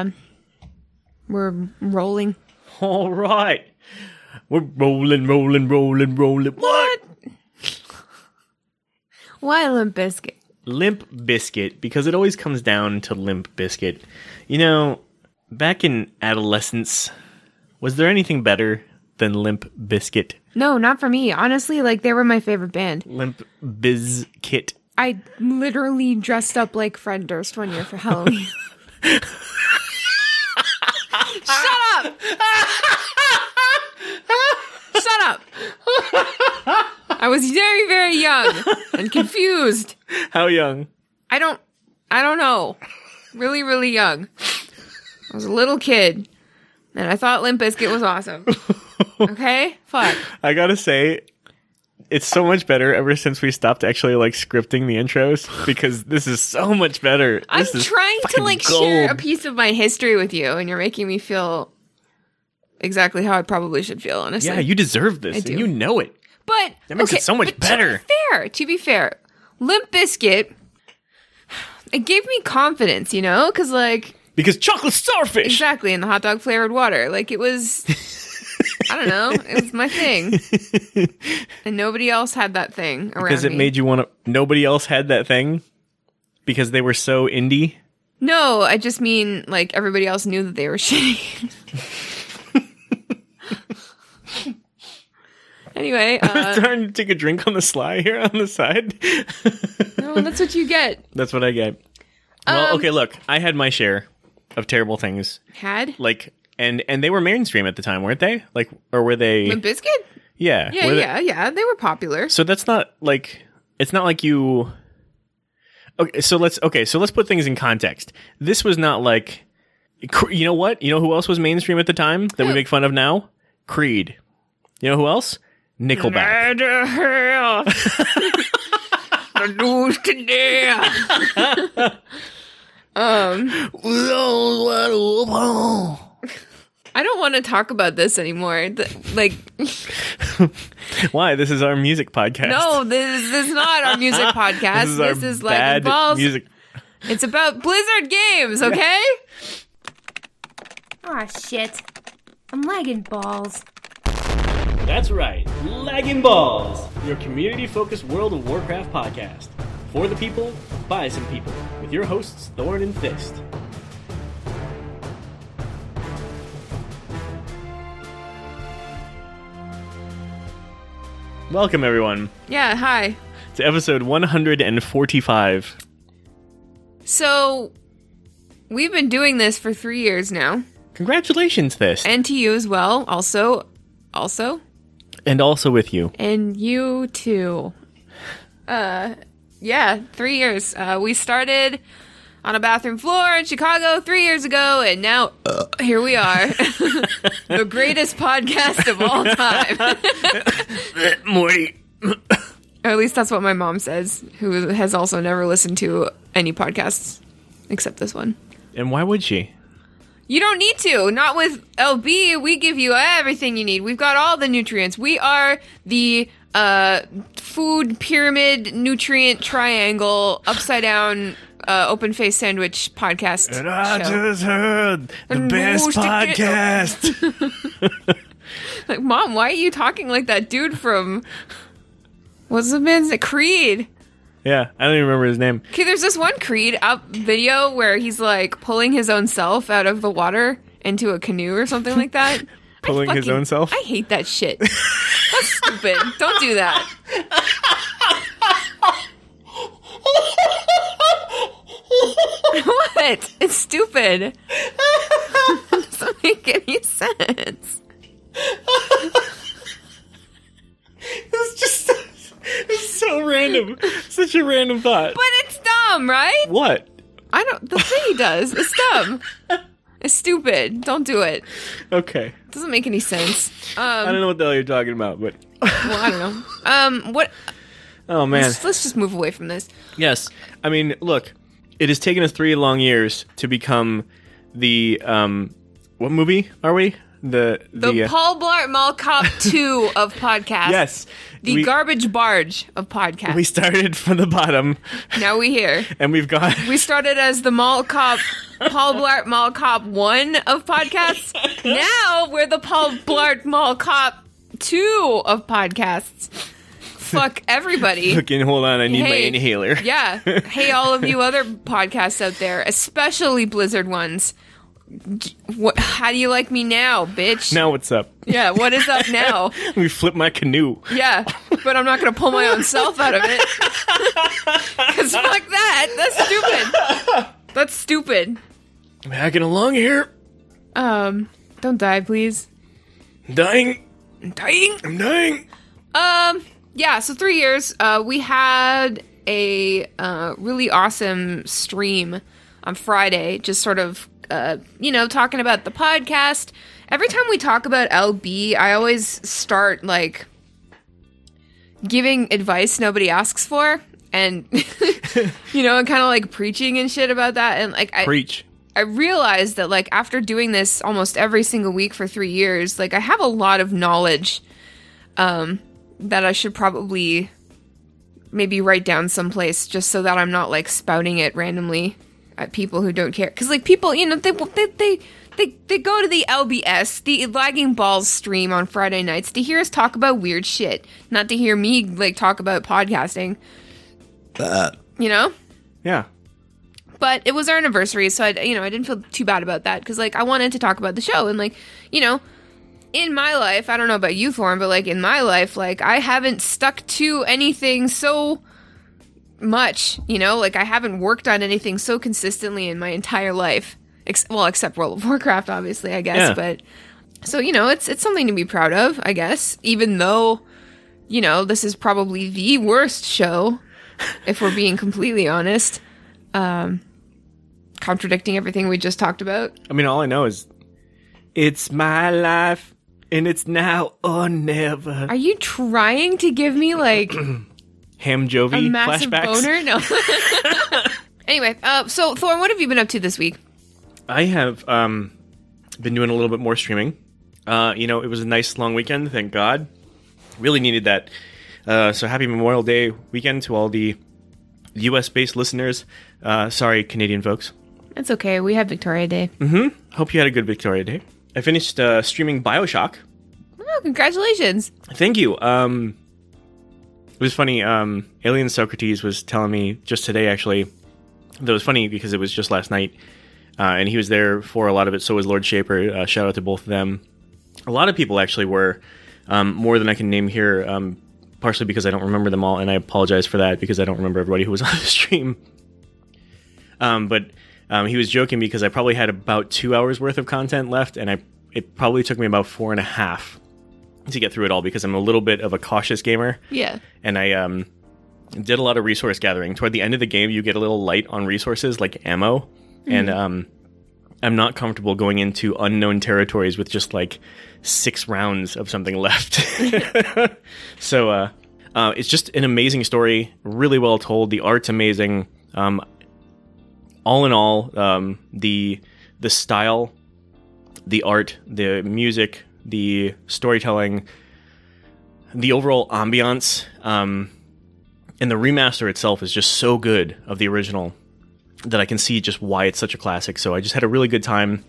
um, we're rolling. All right. We're rolling, rolling, rolling, rolling. What? Why Limp Bizkit? Limp Bizkit, because it always comes down to Limp Bizkit. You know, back in adolescence, was there anything better than Limp Bizkit? No, not for me. Honestly, like they were my favorite band. Limp Bizkit. I literally dressed up like Fred Durst one year for Halloween. Shut up! Shut up! I was very, very young and confused. How young? I don't, I don't know. Really, really young. I was a little kid, and I thought Limp Bizkit was awesome. Okay, fuck. I gotta say, it's so much better ever since we stopped actually like scripting the intros because this is so much better. I'm This trying to like share a piece of my history with you, and you're making me feel exactly how I probably should feel. Honestly, Yeah, you deserve this, do. and you know it. But That makes it so much better. To be fair, to be fair, Limp Bizkit, it gave me confidence, you know, because like Because chocolate starfish. exactly in the hot dog flavored water, like it was. I don't know. It was my thing, and nobody else had that thing around Because it me. made you want to. Nobody else had that thing because they were so indie. no, I just mean like everybody else knew that they were shitty. anyway, uh, Trying to take a drink on the sly here on the side. no, that's what you get. That's what I get. Well, Um, okay, look, I had my share of terrible things. Had Like, and and they were mainstream at the time, weren't they? Like, or were they? Limp Bizkit? yeah, Yeah, they- yeah, yeah. They were popular. So that's not like it's not like you. Okay, so let's okay, so let's put things in context. This was not like, you know what? You know who else was mainstream at the time that we make fun of now? Creed. You know who else? Nickelback. the news today. um, I don't want to talk about this anymore. Like, Why? This is our music podcast. no, this, this is not our music podcast. this is, this our is like balls. music. It's about Blizzard games, okay? Aw, shit. I'm lagging balls. That's right, Lagging Balls, your community-focused World of Warcraft podcast. For the people, by some people, with your hosts Thorn and Fist. Welcome everyone Yeah. Hi. to episode 145. So we've been doing this for three years now, Congratulations, this. and to you as well. Also, also, and also with you. and you too. Uh, yeah, three years. Uh, we started on a bathroom floor in Chicago three years ago, and now here we are, the greatest podcast of all time. Morty. or at least that's what my mom says, who has also never listened to any podcasts except this one. And why would she? You don't need to. Not with LB. We give you everything you need. We've got all the nutrients. We are the uh, food pyramid nutrient triangle upside down uh, open face sandwich podcast. And I show. just heard the And best most of it- podcast. Like, mom, why are you talking like that dude from what's the man's name? Creed? yeah, I don't even remember his name. Okay, there's this one Creed out video where he's like pulling his own self out of the water into a canoe or something like that. I Pulling his own self? I hate that shit. That's stupid. Don't do that. what? It's stupid. it doesn't make any sense. It's just it's so random. Such a random thought. But it's dumb, right? What? I don't. The thing he does is dumb. It's stupid. Don't do it. Okay. It doesn't make any sense. I Um, don't know what the hell you're talking about, but well, I don't know. Um, what? oh man. Let's, let's just move away from this. Yes. I mean, look, it has taken us three long years to become the um what movie are we? the The, the, uh, Paul Blart Mall Cop 2 of podcasts. yes, The we, garbage barge of podcasts. we started from the bottom, now we here. and we've got We started as the Mall Cop, Paul Blart Mall Cop 1 of podcasts. Now we're the Paul Blart Mall Cop 2 of podcasts. Fuck everybody. Fucking hold on, I need my inhaler. Yeah. Hey, all of you other podcasts out there, especially Blizzard ones. What, how do you like me now, bitch? Now what's up? Yeah, what is up now? Let me flip my canoe. Yeah, but I'm not going to pull my own self out of it. Because fuck that. That's stupid. That's stupid. I'm hacking along here. Um, don't die, please. Dying. I'm Dying? I'm dying. Um, yeah, so three years. Uh, we had a uh, really awesome stream on Friday, just sort of, uh, you know, talking about the podcast. Every time we talk about LB, I always start like giving advice nobody asks for. And, you know, and kind of like preaching and shit about that. And like, I, Preach. I realized that like after doing this almost every single week for three years, like I have a lot of knowledge um, that I should probably maybe write down someplace just so that I'm not like spouting it randomly at people who don't care. Because like people, you know, they they they. They, they go to the LBS, the Lagging Balls stream on Friday nights to hear us talk about weird shit, not to hear me like talk about podcasting. Uh. You know? Yeah. but it was our anniversary so i you know i didn't feel too bad about that because like i wanted to talk about the show and like you know in my life i don't know about you Thorn, but like in my life like i haven't stuck to anything so much you know? Like i haven't worked on anything so consistently in my entire life Ex- well except world of warcraft obviously i guess Yeah. but so you know it's it's something to be proud of i guess even though you know this is probably the worst show if we're being completely honest um contradicting everything we just talked about. I mean, all I know is it's my life, and it's now or never. are you trying to give me like Ham a Jovi massive flashbacks. boner no anyway uh so thorn what have you been up to this week I have um, been doing a little bit more streaming. Uh, you know, it was a nice long weekend. Thank God. Really needed that. Uh, so happy Memorial Day weekend to all the U.S. based listeners. Uh, sorry, Canadian folks. it's okay we have victoria day Mm-hmm. Hope you had a good Victoria Day. I finished uh, streaming Bioshock. oh congratulations Thank you. Um, it was funny. Um, Alien Socrates was telling me just today, actually. That was funny because it was just last night, uh, and he was there for a lot of it. So was Lord Shaper. Uh, shout out to both of them. A lot of people actually were, um, more than I can name here. Um, partially because I don't remember them all, and I apologize for that because I don't remember everybody who was on the stream. Um, but um, he was joking because I probably had about two hours worth of content left, and I it probably took me about four and a half to get through it all because I'm a little bit of a cautious gamer, yeah and I um did a lot of resource gathering. Toward the end of the game, you get a little light on resources like ammo, and um I'm not comfortable going into unknown territories with just like six rounds of something left. so uh, uh, it's just an amazing story, really well told. The art's amazing. Um, all in all, um, the the style, the art, the music, the storytelling, the overall ambiance, um, and the remaster itself is just so good of the original that I can see just why it's such a classic. So I just had a really good time.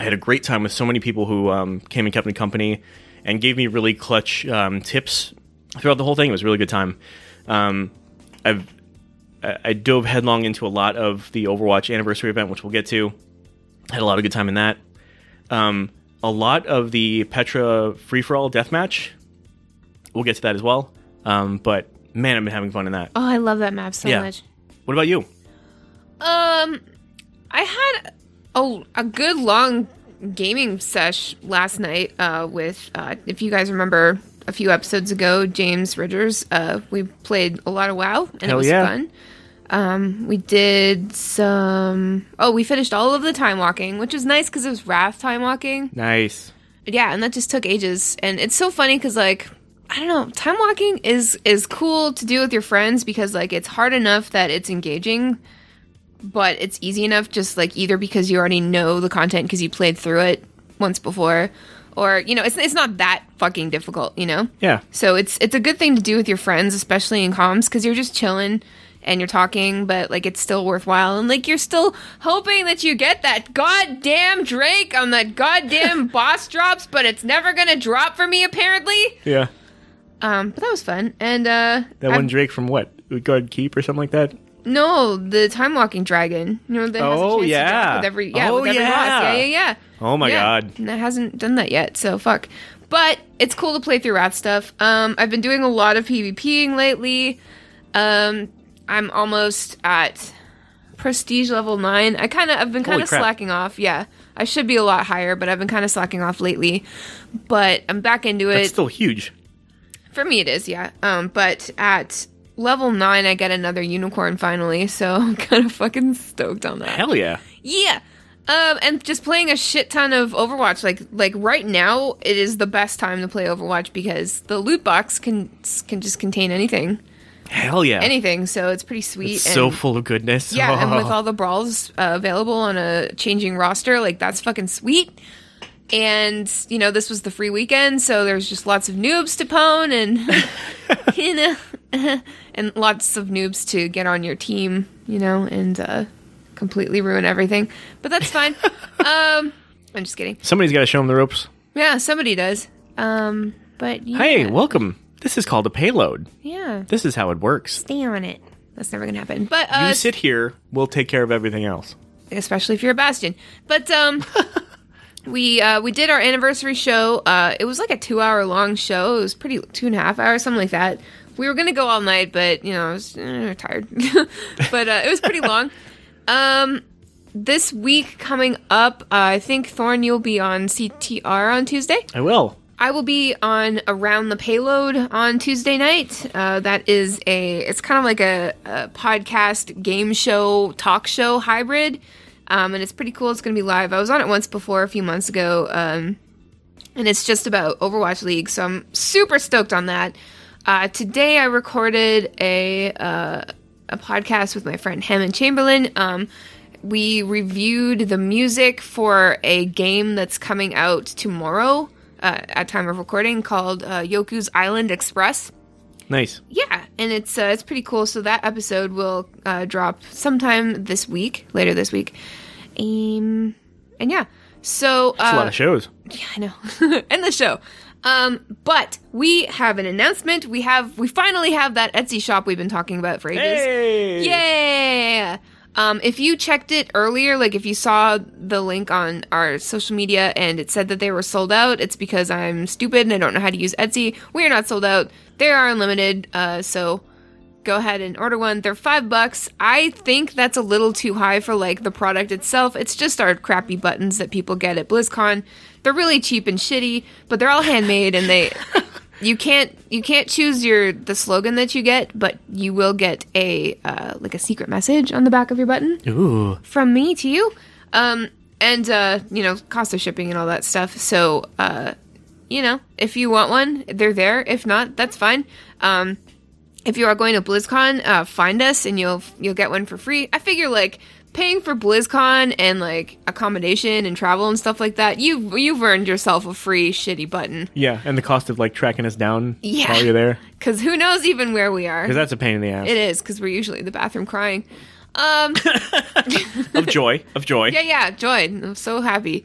I had a great time with so many people who um, came and kept me company and gave me really clutch um, tips throughout the whole thing. It was a really good time. Um, I've I I dove headlong into a lot of the Overwatch anniversary event, which we'll get to. Had a lot of good time in that. Um, a lot of the Petra free for all deathmatch. We'll get to that as well. Um, but man, I've been having fun in that. oh i love that map so Yeah. much What about you? Um, I had a, a good long gaming sesh last night uh, with, uh, if you guys remember a few episodes ago, James Ridgers. Uh, we played a lot of WoW, and it was yeah. fun. Um, we did some. Oh, we finished all of the time walking, which was nice because it was Wrath time walking. Nice. Yeah, and that just took ages. And it's so funny because like I don't know, time walking is is cool to do with your friends because like it's hard enough that it's engaging, but it's easy enough just like either because you already know the content because you played through it once before, or you know, it's it's not that fucking difficult, you know. Yeah. So it's it's a good thing to do with your friends, especially in comms, because you're just chilling and you're talking, but like it's still worthwhile, and like you're still hoping that you get that goddamn Drake on that goddamn boss drops, but it's never gonna drop for me apparently. Yeah. Um, but that was fun, and uh, That I'm- one Drake from what? Utgard Keep or something like that? No, the time walking dragon. You know that has a Oh, chance to drop yeah. with every yeah Oh, with every boss. yeah. Yeah, yeah, yeah. Oh my Yeah, god. and that hasn't done that yet, so fuck. But it's cool to play through Wrath stuff. Um, I've been doing a lot of PvPing lately. Um, I'm almost at prestige level nine. I kind of I've been kinda slacking off. Yeah, I should be a lot higher, but I've been kind of slacking off lately. But I'm back into it. That's still huge. For me, it is, yeah. Um, but at level nine, I get another unicorn finally, so I'm kind of fucking stoked on that. Hell yeah. Yeah. Um, and just playing a shit ton of Overwatch. Like, like right now, it is the best time to play Overwatch because the loot box can can just contain anything, Hell yeah. anything. So it's pretty sweet. It's so full of goodness. yeah, and with Oh. all the brawls uh, available on a changing roster, like that's fucking sweet. And you know, this was the free weekend, so there's just lots of noobs to pwn and you know, and lots of noobs to get on your team, you know, and uh, completely ruin everything. But that's fine. um, I'm just kidding. Somebody's got to show them the ropes. Yeah, somebody does. Um, but yeah, Hey, welcome. This is called a payload. yeah, This is how it works. stay on it. That's never gonna happen. But uh, You sit here, we'll take care of everything else. especially if you're a bastion. But um, we uh, we did our anniversary show. Uh, it was like a two hour long show. It was pretty two and a half hours, something like that. We were gonna go all night, but you know, I was eh, tired. but uh, it was pretty long. Um, this week coming up, uh, I think Thorn, you'll be on CTR on Tuesday. I will. I will be on Around the Payload on Tuesday night. Uh, that is a, it's kind of like a, a podcast, game show, talk show hybrid. Um, and it's pretty cool. It's going to be live. I was on it once before a few months ago. Um, and it's just about Overwatch League. So I'm super stoked on that. Uh, today I recorded a, uh, a podcast with my friend Hammond Chamberlain. Um, we reviewed the music for a game that's coming out tomorrow uh, at time of recording called uh, Yoku's Island Express. Nice. Yeah, and it's uh, it's pretty cool. So that episode will uh, drop sometime this week, later this week. Um, and yeah, so It's a lot uh, of shows. yeah, I know. End the show. Um, but we have an announcement. We have we finally have that Etsy shop we've been talking about for ages. Hey! Yeah. Um, if you checked it earlier, like if you saw the link on our social media and it said that they were sold out, it's because I'm stupid and I don't know how to use Etsy. We are not sold out. They are unlimited. Uh, so go ahead and order one. They're five bucks. I think that's a little too high for like the product itself. It's just our crappy buttons that people get at BlizzCon. They're really cheap and shitty, but they're all handmade and they you can't you can't choose your the slogan that you get, but you will get a uh, like a secret message on the back of your button Ooh. from me to you. Um and uh, you know, cost of shipping and all that stuff. So uh you know, if you want one, they're there. If not, that's fine. Um if you are going to BlizzCon, uh, find us and you'll you'll get one for free. I figure like paying for BlizzCon and like accommodation and travel and stuff like that, you you've earned yourself a free shitty button. Yeah, and the cost of like tracking us down Yeah. while you're there. Cause who knows even where we are? Because that's a pain in the ass. It is because we're usually in the bathroom crying. Um, of joy. Of joy. yeah, yeah, joy. I'm so happy.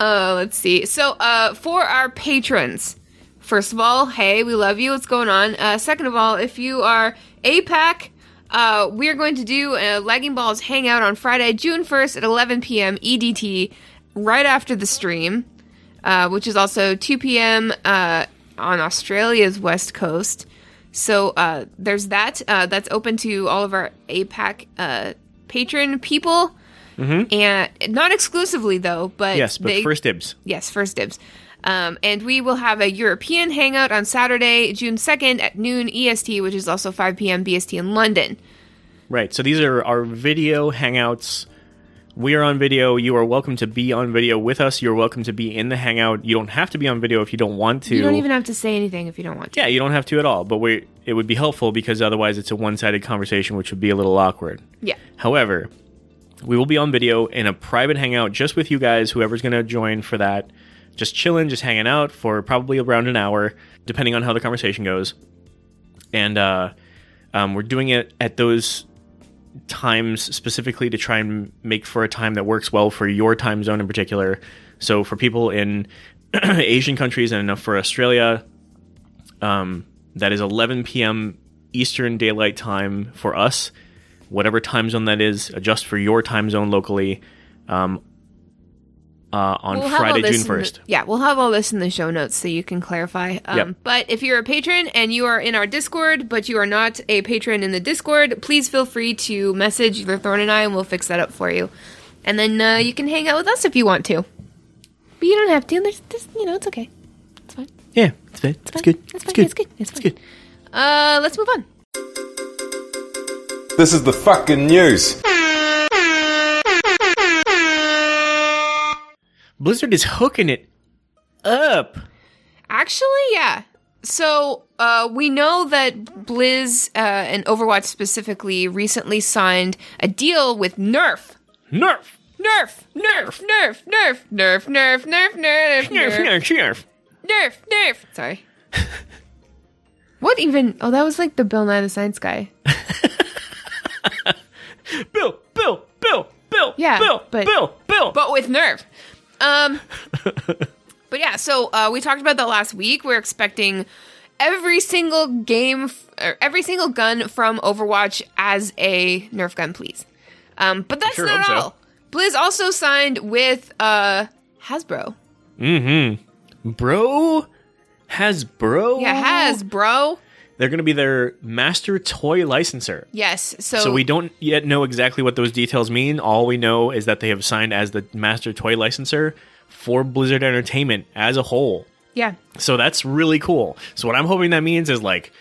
Uh, let's see. So, uh, for our patrons, first of all, hey, we love you. What's going on? Uh, second of all, if you are APAC, uh, we're going to do a Lagging Balls hangout on Friday, June 1st at 11 p.m. EDT, right after the stream, uh, which is also 2 p.m. Uh, on Australia's west coast. So uh, there's that. Uh, that's open to all of our APAC uh, patron people, and not exclusively though. But Mm-hmm. Yes, but they- first dibs. Yes, first dibs. Um, and we will have a European hangout on Saturday, June 2nd at noon EST, which is also 5 p.m. BST in London. Right. So these are our video hangouts. We are on video. You are welcome to be on video with us. You're welcome to be in the hangout. You don't have to be on video if you don't want to. You don't even have to say anything if you don't want to. yeah, you don't have to at all. But we it would be helpful because otherwise it's a one-sided conversation, which would be a little awkward. Yeah. However, we will be on video in a private hangout just with you guys, whoever's going to join for that. Just chilling, just hanging out for probably around an hour, depending on how the conversation goes. And uh, um, we're doing it at those times specifically to try and make for a time that works well for your time zone in particular. So for people in Asian countries and enough for Australia, um, that is 11 p.m. Eastern Daylight Time for us. Whatever time zone that is, adjust for your time zone locally. Um, uh, on We'll Friday, June in the- first. yeah, we'll have all this in the show notes so you can clarify. Um, Yep. But if you're a patron and you are in our Discord, but you are not a patron in the Discord, please feel free to message either Thorn and I, and we'll fix that up for you. And then uh, you can hang out with us if you want to. But you don't have to. There's, just, you know, it's okay. It's fine. Yeah, it's, fine. it's, fine. good. It's fine. It's good. It's fine. good. Uh, let's move on. This is the fucking news. Blizzard is hooking it up. Actually, yeah. So uh, we know that Blizz uh, and Overwatch specifically recently signed a deal with Nerf. Nerf, Nerf, Nerf, Nerf, Nerf, Nerf, Nerf, Nerf, Nerf, nerf, Nerf, nerf, nerf. Nerf, Nerf. Sorry. What even? Oh, that was like the Bill Nye the Science Guy. Bill, Bill, Bill, Bill, Yeah, Bill, Bill, Bill. but with Nerf. Um, but yeah, so uh, we talked about that last week. We're expecting every single game, f- or every single gun from Overwatch as a Nerf gun, please. Um, but that's Sure not hope so. all. Blizz also signed with uh, Hasbro. Bro has bro. Hasbro. Yeah, has bro. They're going to be their master toy licensor. Yes. So, So we don't yet know exactly what those details mean. All we know is that they have signed as the master toy licensor for Blizzard Entertainment as a whole. yeah, So that's really cool. So what I'm hoping that means is like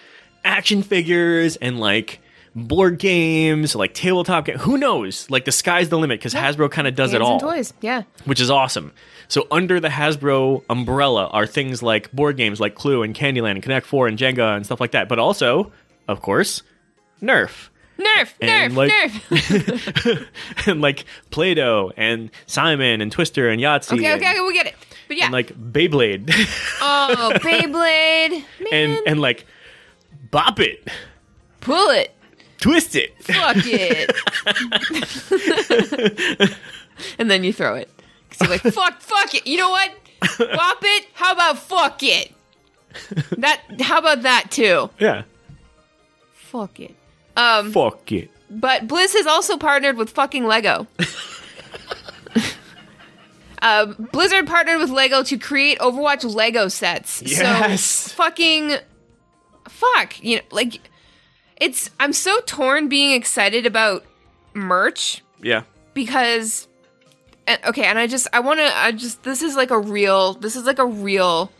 action figures and like board games, like tabletop game. Who knows? Like the sky's the limit because Hasbro kind of does it all, toys. Yeah. which is awesome. So under the Hasbro umbrella are things like board games like Clue and Candyland and Connect Four and Jenga and stuff like that. But also, of course, Nerf. Nerf, Nerf, like- Nerf. and like Play-Doh and Simon and Twister and Yahtzee okay, and, okay, okay, we get it. But yeah. and like Beyblade oh, Beyblade. Man, and and like Bop It, pull it. Twist It. fuck it. and then you throw it. Like, fuck, fuck it. You know what? Whop it. How about fuck it? That. How about that too? Yeah. Fuck it. Um, Fuck it. but Blizz has also partnered with fucking Lego. Um, Blizzard partnered with Lego to create Overwatch Lego sets. Yes. So fucking fuck, you know, like it's I'm so torn being excited about merch Yeah. because and- okay and i just i want to i just this is like a real this is like a real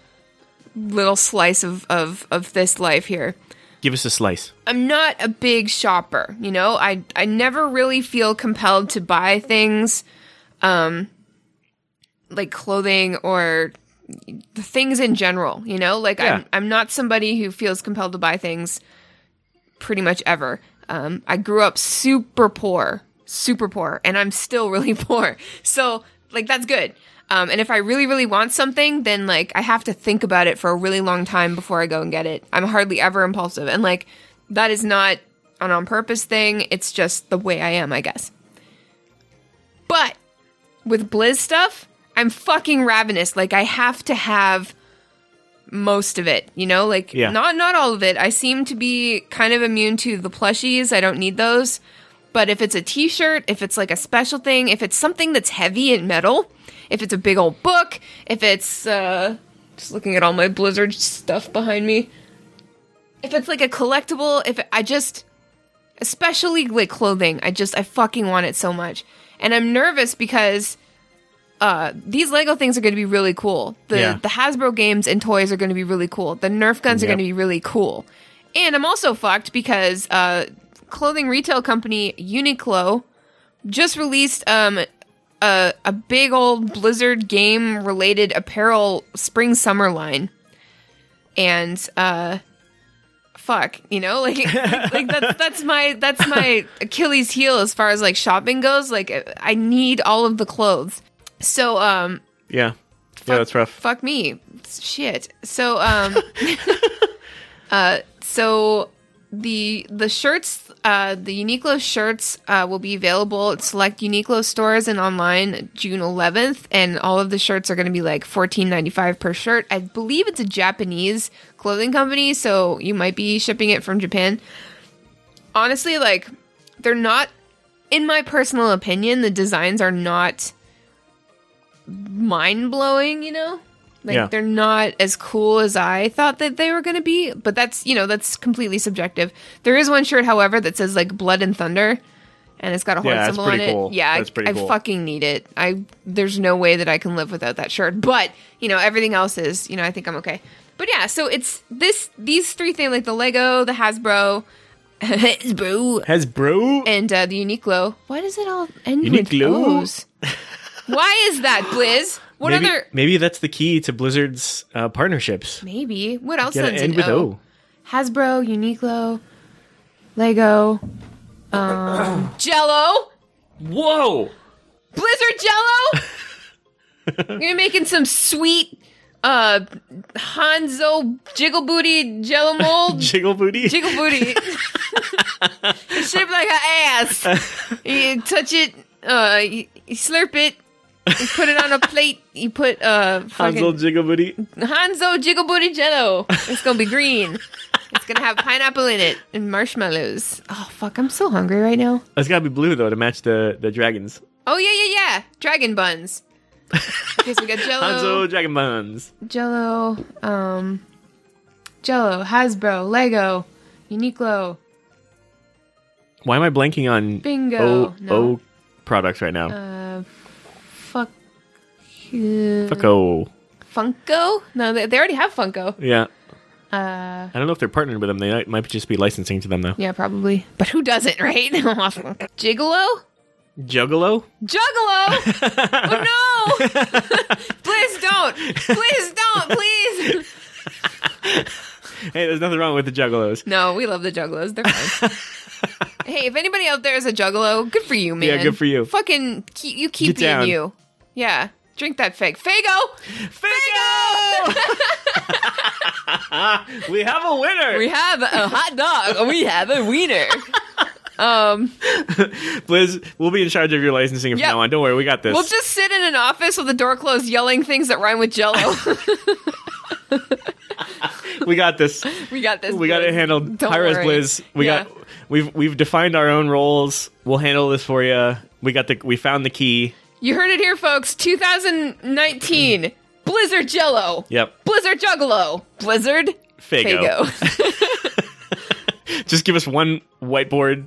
little slice of of of this life here Give us a slice. i'm not a big shopper you know i i never really feel compelled to buy things um like clothing or the things in general you know like Yeah. i'm i'm not somebody who feels compelled to buy things pretty much ever. Um, I grew up super poor, super poor, and I'm still really poor. So, like, that's good. Um, and if I really, really want something, then like I have to think about it for a really long time before I go and get it. I'm hardly ever impulsive, and like that is not an on purpose thing. It's just the way I am, I guess. But with Blizz stuff, I'm fucking ravenous. Like I have to have most of it, you know? Like Yeah. not not all of it. I seem to be kind of immune to the plushies. I don't need those. But if it's a t-shirt, if it's like a special thing, if it's something that's heavy in metal, if it's a big old book, if it's uh just looking at all my Blizzard stuff behind me. If it's like a collectible, if I just especially like clothing, I just I fucking want it so much. And I'm nervous because uh, these Lego things are going to be really cool. The Yeah. the Hasbro games and toys are going to be really cool. The Nerf guns are going to be really cool. And I'm also fucked because uh, clothing retail company Uniqlo just released um, a a big old Blizzard game related apparel spring summer line, and uh, fuck, you know, like like, like that's that's my that's my Achilles heel as far as like shopping goes. Like I need all of the clothes. So um, Yeah. Yeah, that's rough. fuck me, shit. So um, uh, so the the shirts, uh, the Uniqlo shirts uh, will be available at select Uniqlo stores and online June 11th, and all of the shirts are going to be like 14.95 per shirt. I believe it's a Japanese clothing company, so you might be shipping it from Japan. Honestly, like they're not. In my personal opinion, the designs are not mind blowing. You know, like Yeah. they're not as cool as I thought that they were going to be, but that's, you know, that's completely subjective. There is one shirt, however, that says like blood and thunder and it's got a horn Yeah, symbol on pretty it. cool. Yeah, That's I, I cool. fucking need it. I there's no way that I can live without that shirt. But, you know, everything else is, you know, I think I'm okay. But yeah, so it's this these three things like the Lego, the Hasbro, Hasbro Hasbro. and uh, the Uniqlo. Why does it all end Uniqlo? with O's? Why is that, Blizz? What maybe, other maybe that's the key to Blizzard's uh, partnerships. Maybe. What else Gotta ends end in with O? O. Hasbro, Uniqlo, Lego, um, Jello, Whoa! Blizzard Jello. You're making some sweet uh Hanzo Jiggle Booty Jello mold. Jiggle booty. Jiggle Booty. it's shaped like an ass. You touch it, uh, you, you slurp it. You put it on a plate. You put uh fucking Hansel Jiggle booty. Hanzo Jiggle Booty Jello. It's gonna be green. It's gonna have pineapple in it and marshmallows. Oh fuck, I'm so hungry right now. It's gotta be blue though to match the the dragons. Oh yeah, yeah, yeah. Dragon buns. Okay, so we got Jello, Hanzo Dragon Buns. Jello, um, Jello, Hasbro, Lego, Uniqlo. Why am I blanking on Bingo. O, No. o products right now? Uh. Fuck O. Funko? No, they, they already have Funko. Yeah. Uh, I don't know if they're partnered with them. They might- might just be licensing to them though. yeah, probably. But who doesn't, right? Gigolo? Juggalo? Juggalo! oh no! please don't! Please don't! Please! Hey, there's nothing wrong with the Juggalos. No, we love the Juggalos. They're fine. hey, if anybody out there is a Juggalo, good for you, man. Yeah, good for you. Fucking, keep, you keep Get being down. you. Yeah. Drink that fig. Faygo! Faygo! we have a winner. We have a hot dog. We have a wiener. Um, Blizz, we'll be in charge of your licensing from Yep. now on. Don't worry, we got this. we'll just sit in an office with the door closed, yelling things that rhyme with Jello. we got this. we got this. We got it handled. Don't worry. Blizz. We Yeah. got. We've we've defined our own roles. We'll handle this for you. We got the. We found the key. You heard it here, folks. 2019. Blizzard Jello. Yep. Blizzard Juggalo. Blizzard Faygo. Faygo. Just give us one whiteboard.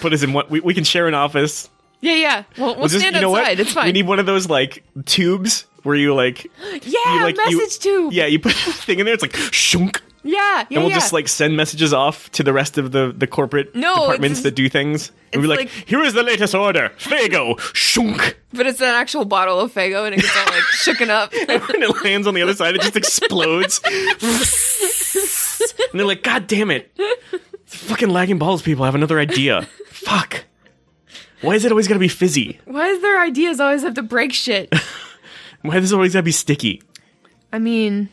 Put us in one. We, we can share an office. yeah, yeah. We'll, we'll, We'll just. stand you know outside. what? It's fine. We need one of those like tubes where you like. yeah, you like message you, tube. Yeah, you put the thing in there. It's like shunk. Yeah, yeah. and we'll yeah. just like send messages off to the rest of the the corporate No, departments it's- that do things. And we're like, like- here is the latest order, Faygo, shunk, But it's an actual bottle of Faygo, and it gets all like shooken up. and when it lands on the other side. It just explodes, and they're like, God damn it, It's fucking lagging balls! People I have another idea. Fuck. Why is it always gotta be fizzy? Why does their ideas always have to break shit? Why does it always gotta be sticky? I mean,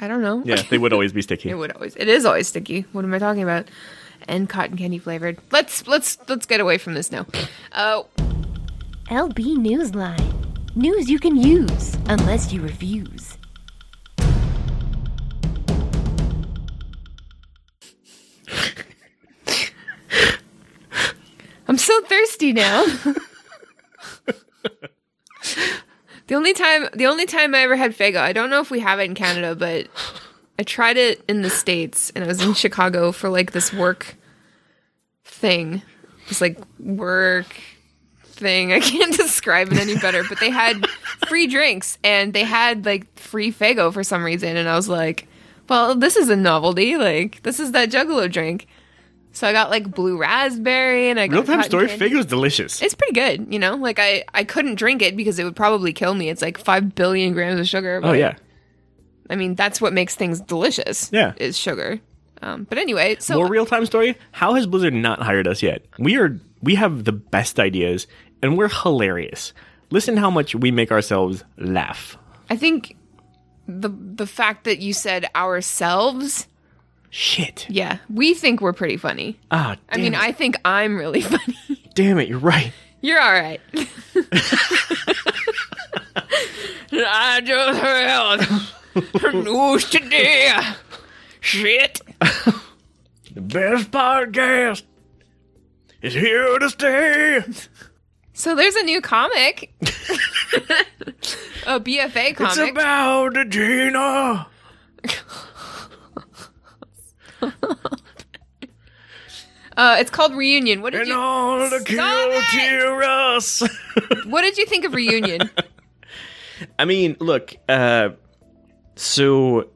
I don't know. Yeah, they would always be sticky. It would always. It is always sticky. What am I talking about? And cotton candy flavored. Let's let's let's get away from this now. Uh, LB Newsline. News you can use, unless you refuse. I'm so thirsty now. the only time the only time I ever had Faygo, I don't know if we have it in Canada, but I tried it in the States and I was in Chicago for like this work thing. This like work thing. I can't describe it any better, but they had free drinks and they had like free Faygo for some reason and I was like, well, this is a novelty. Like this is that Juggalo drink. So I got like blue raspberry and I got Real time story. candy. Faygo's delicious. It's pretty good, you know. Like I, I couldn't drink it because it would probably kill me. It's like five billion grams of sugar. oh yeah. I mean, that's what makes things delicious. Yeah. is sugar. Um, but anyway, so More real time story. How has Blizzard not hired us yet? We are we have the best ideas and we're hilarious. Listen how much we make ourselves laugh. I think the the fact that you said ourselves, Shit. yeah, we think we're pretty funny. Ah, I mean, it. I think I'm really funny. damn it, you're right. You're all right. I just heard news today. Shit. The best podcast is here to stay. So there's a new comic, a BFA comic. It's about Jaina. uh, it's called Reunion. What did And you all the Stop kill it! us. What did you think of Reunion? I mean, look, uh, so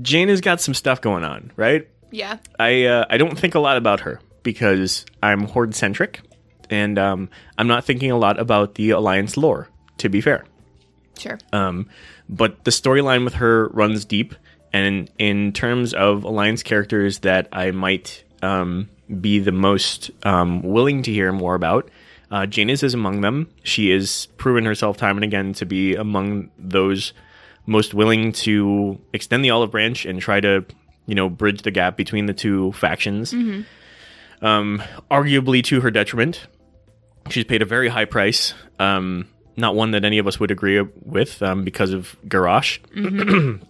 Jaina's got some stuff going on, right? yeah. I uh, I don't think a lot about her because I'm horde centric, and um, I'm not thinking a lot about the alliance lore. To be fair, Sure. um, but the storyline with her runs deep, and in terms of alliance characters that I might um, be the most um, willing to hear more about, uh, Janus is among them. She has proven herself time and again to be among those most willing to extend the olive branch and try to, you know, bridge the gap between the two factions. Um, arguably to her detriment. She's paid a very high price. Um, not one that any of us would agree with um, because of Garrosh.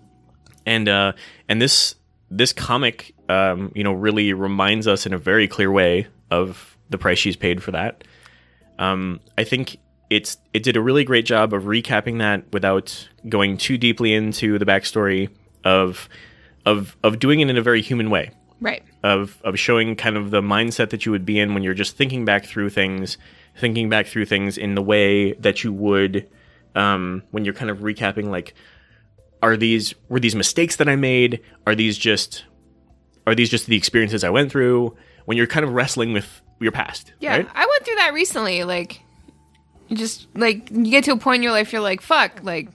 and uh, and this this comic, um, you know, really reminds us in a very clear way of the price she's paid for that. Um, I think it's it did a really great job of recapping that without going too deeply into the backstory of of of doing it in a very human way Right. of of showing kind of the mindset that you would be in when you're just thinking back through things, thinking back through things in the way that you would um, when you're kind of recapping like are these were these mistakes that I made? Are these just are these just the experiences I went through? When you're kind of wrestling with your past, Yeah. right? I went through that recently. Like, just, like, you get to a point in your life, you're like, fuck, like,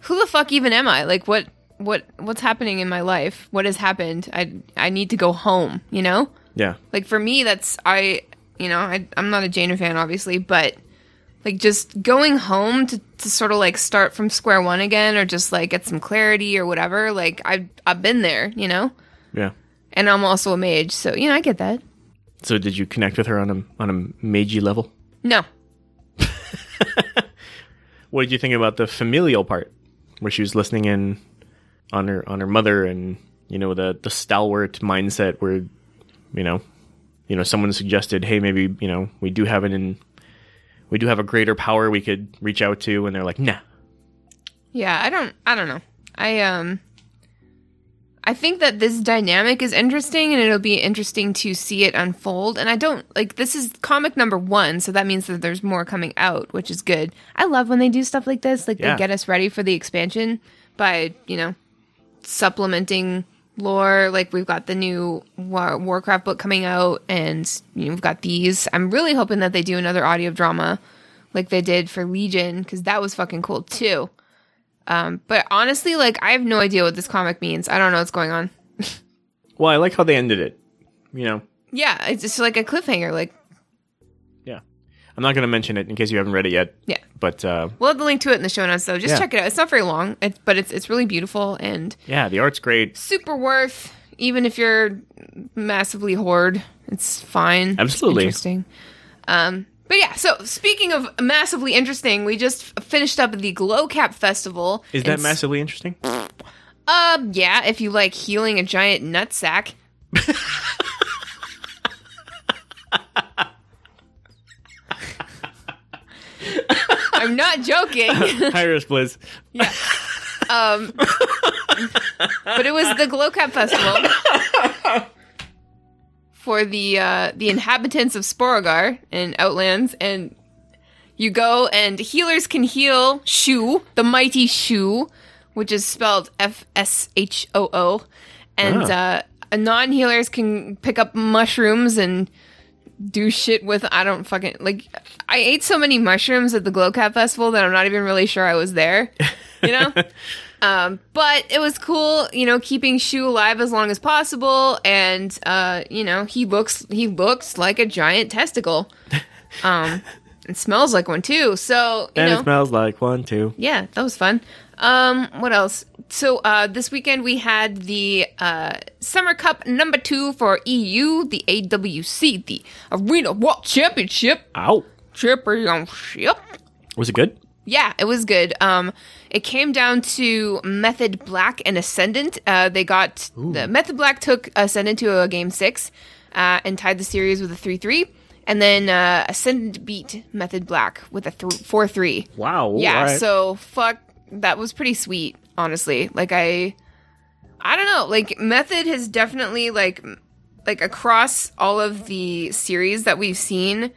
who the fuck even am I? Like, what, what, what's happening in my life? What has happened? I, I need to go home, you know? Yeah, Like, for me, that's, I, you know, I, I'm not a Jaina fan, obviously, but, like, just going home to, to sort of, like, start from square one again or just, like, get some clarity or whatever, like, I've, I've been there, you know? yeah. And I'm also a mage, so, you know, I get that. So did you connect with her on a on a magey level? No. What did you think about the familial part, where she was listening in on her on her mother, and you know the the stalwart mindset, where you know, you know, someone suggested, hey, maybe you know we do have an in, we do have a greater power we could reach out to, and they're like, nah, Yeah, I don't I don't know. I um I think that this dynamic is interesting and it'll be interesting to see it unfold. And I don't like this is comic number 1, so that means that there's more coming out, which is good. I love when they do stuff like this, like Yeah. they get us ready for the expansion by, you know, supplementing lore. Like we've got the new War- Warcraft book coming out and you know, we've got these. I'm really hoping that they do another audio drama like they did for Legion cuz that was fucking cool too. Um, but honestly, like I have no idea what this comic means. I don't know what's going on. Well, I like how they ended it. You know, Yeah, it's just like a cliffhanger. Like. I'm not going to mention it in case you haven't read it yet. yeah, But uh, we'll have the link to it in the show notes. So just Yeah. check it out. It's not very long, it, but it's it's really beautiful and yeah, the art's great. super worth. Even if you're massively horde, it's fine. It's Absolutely. interesting. Um, but yeah. So speaking of massively interesting, we just f- finished up the Glow Cap Festival. Is that massively interesting? Um, yeah. If you like healing a giant nutsack. I'm not joking. Iris Bliss. yeah. Um, but it was the Glow Cap Festival for the uh, the inhabitants of Sporeggar and Outlands, and you go and healers can heal Shu, the mighty Shu, which is spelled F S H O O, and Ah. uh, non healers can pick up mushrooms and do shit with I don't fucking like I ate so many mushrooms at the Glow Cap Festival that I'm not even really sure I was there. You know? Um, but it was cool, you know, keeping Shu alive as long as possible, and uh, you know, he looks he looks like a giant testicle. Um, and smells like one too. So you and know, it smells like one too. yeah, that was fun. Um, what else? So uh, this weekend we had the uh, Summer Cup number two for EU, the AWC, the Arena World Championship. Ow. Championship. Was it good? Yeah, it was good. Um, it came down to Method Black and Ascendant. Uh, they got the Method Black took Ascendant to a game six uh, and tied the series with a three three, and then uh, Ascendant beat Method Black with a th- four three. Wow. Yeah, alright. so fuck, that was pretty sweet. Honestly, like I, I don't know. Like Method has definitely like, like across all of the series that we've seen,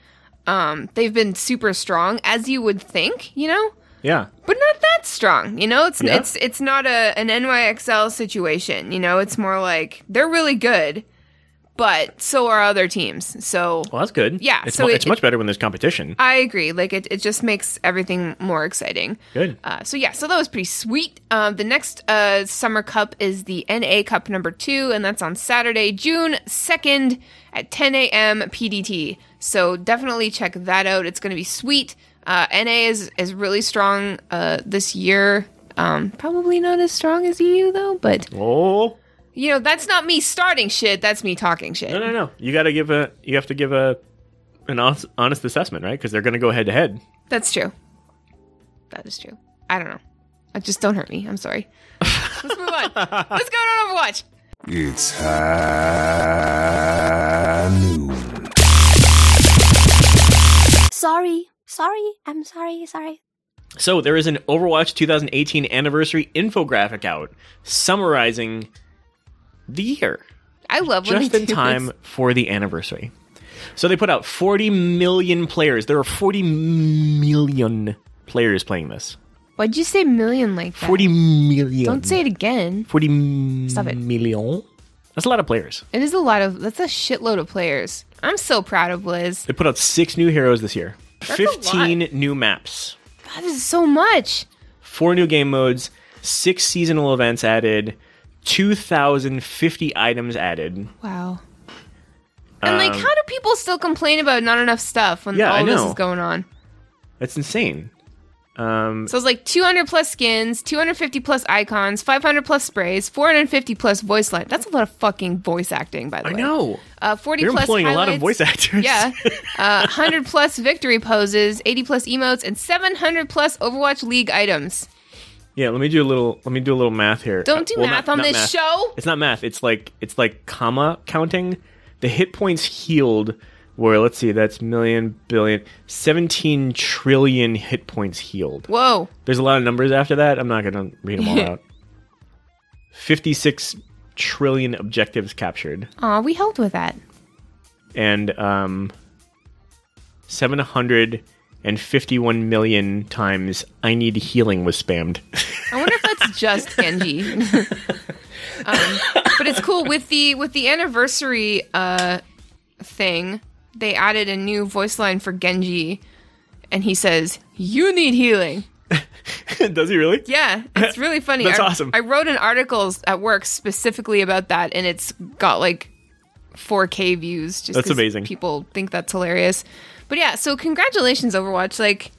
um, they've been super strong, as you would think, you know yeah. but not that strong. You know, it's Yeah. it's it's not a an NYXL situation. You know, it's more like they're really good, but so are other teams. So Well, that's good. Yeah, It's, so mu- it- it's much better when there's competition. I agree. Like it, it just makes everything more exciting. Good. Uh, so yeah, so that was pretty sweet. Um, the next uh, summer cup is the NA Cup number two, and that's on Saturday, June second at 10 a.m. PDT. So definitely check that out. It's going to be sweet. Uh, NA is is really strong uh, this year. Um, probably not as strong as EU though, but Oh. You know that's not me starting shit. That's me talking shit. No, no, no. You got to give a. You have to give a an honest, honest assessment, right? Because they're going to go head to head. That's true. That is true. I don't know. Uh, Just don't hurt me. I'm sorry. Let's move on. Let's go to Overwatch. It's high noon. Sorry, sorry, I'm sorry, sorry. So there is an Overwatch 2018 anniversary infographic out summarizing the year. I love just in time this. for the anniversary. So they put out 40 million players. There are 40 million players playing this. Why'd you say million like that? 40 million. Don't say it again. 40 Stop it. million. That's a lot of players. It is a lot of. That's a shitload of players. I'm so proud of Liz. They put out six new heroes this year. a 15 new maps. That is so much. Four new game modes. Six seasonal events added. 2,050 items added. Wow. And like, Um, how do people still complain about not enough stuff when Yeah, all I this is going on? That's insane. Um, So it's like 200 plus skins, 250 plus icons, 500 plus sprays, 450 plus voice line. That's a lot of fucking voice acting, by the I way. know. Uh, 40 They're plus employing a lot of voice actors. Yeah. Uh, 100 plus victory poses, 80 plus emotes, and 700 plus Overwatch League items. Yeah, let me do a little. Let me do a little math here. Don't Uh, do well, math not- on not this math. show. It's not math. It's like it's like comma counting. The hit points healed were let's see, that's million, billion, seventeen trillion hit points healed. Whoa. There's a lot of numbers after that. I'm not gonna read them all out. Fifty-six trillion objectives captured, Aw, we helped with that. and um, seven hundred and fifty-one million times "I need healing" was spammed. I wonder if that's just Genji. um, but it's cool with the with the anniversary uh, thing. They added a new voice line for Genji, and he says, "You need healing." Does he really? Yeah, it's really funny. That's I, awesome. I wrote an article at work specifically about that, and it's got like 4K views. Just That's amazing. People think that's hilarious. But yeah, so congratulations, Overwatch. Like,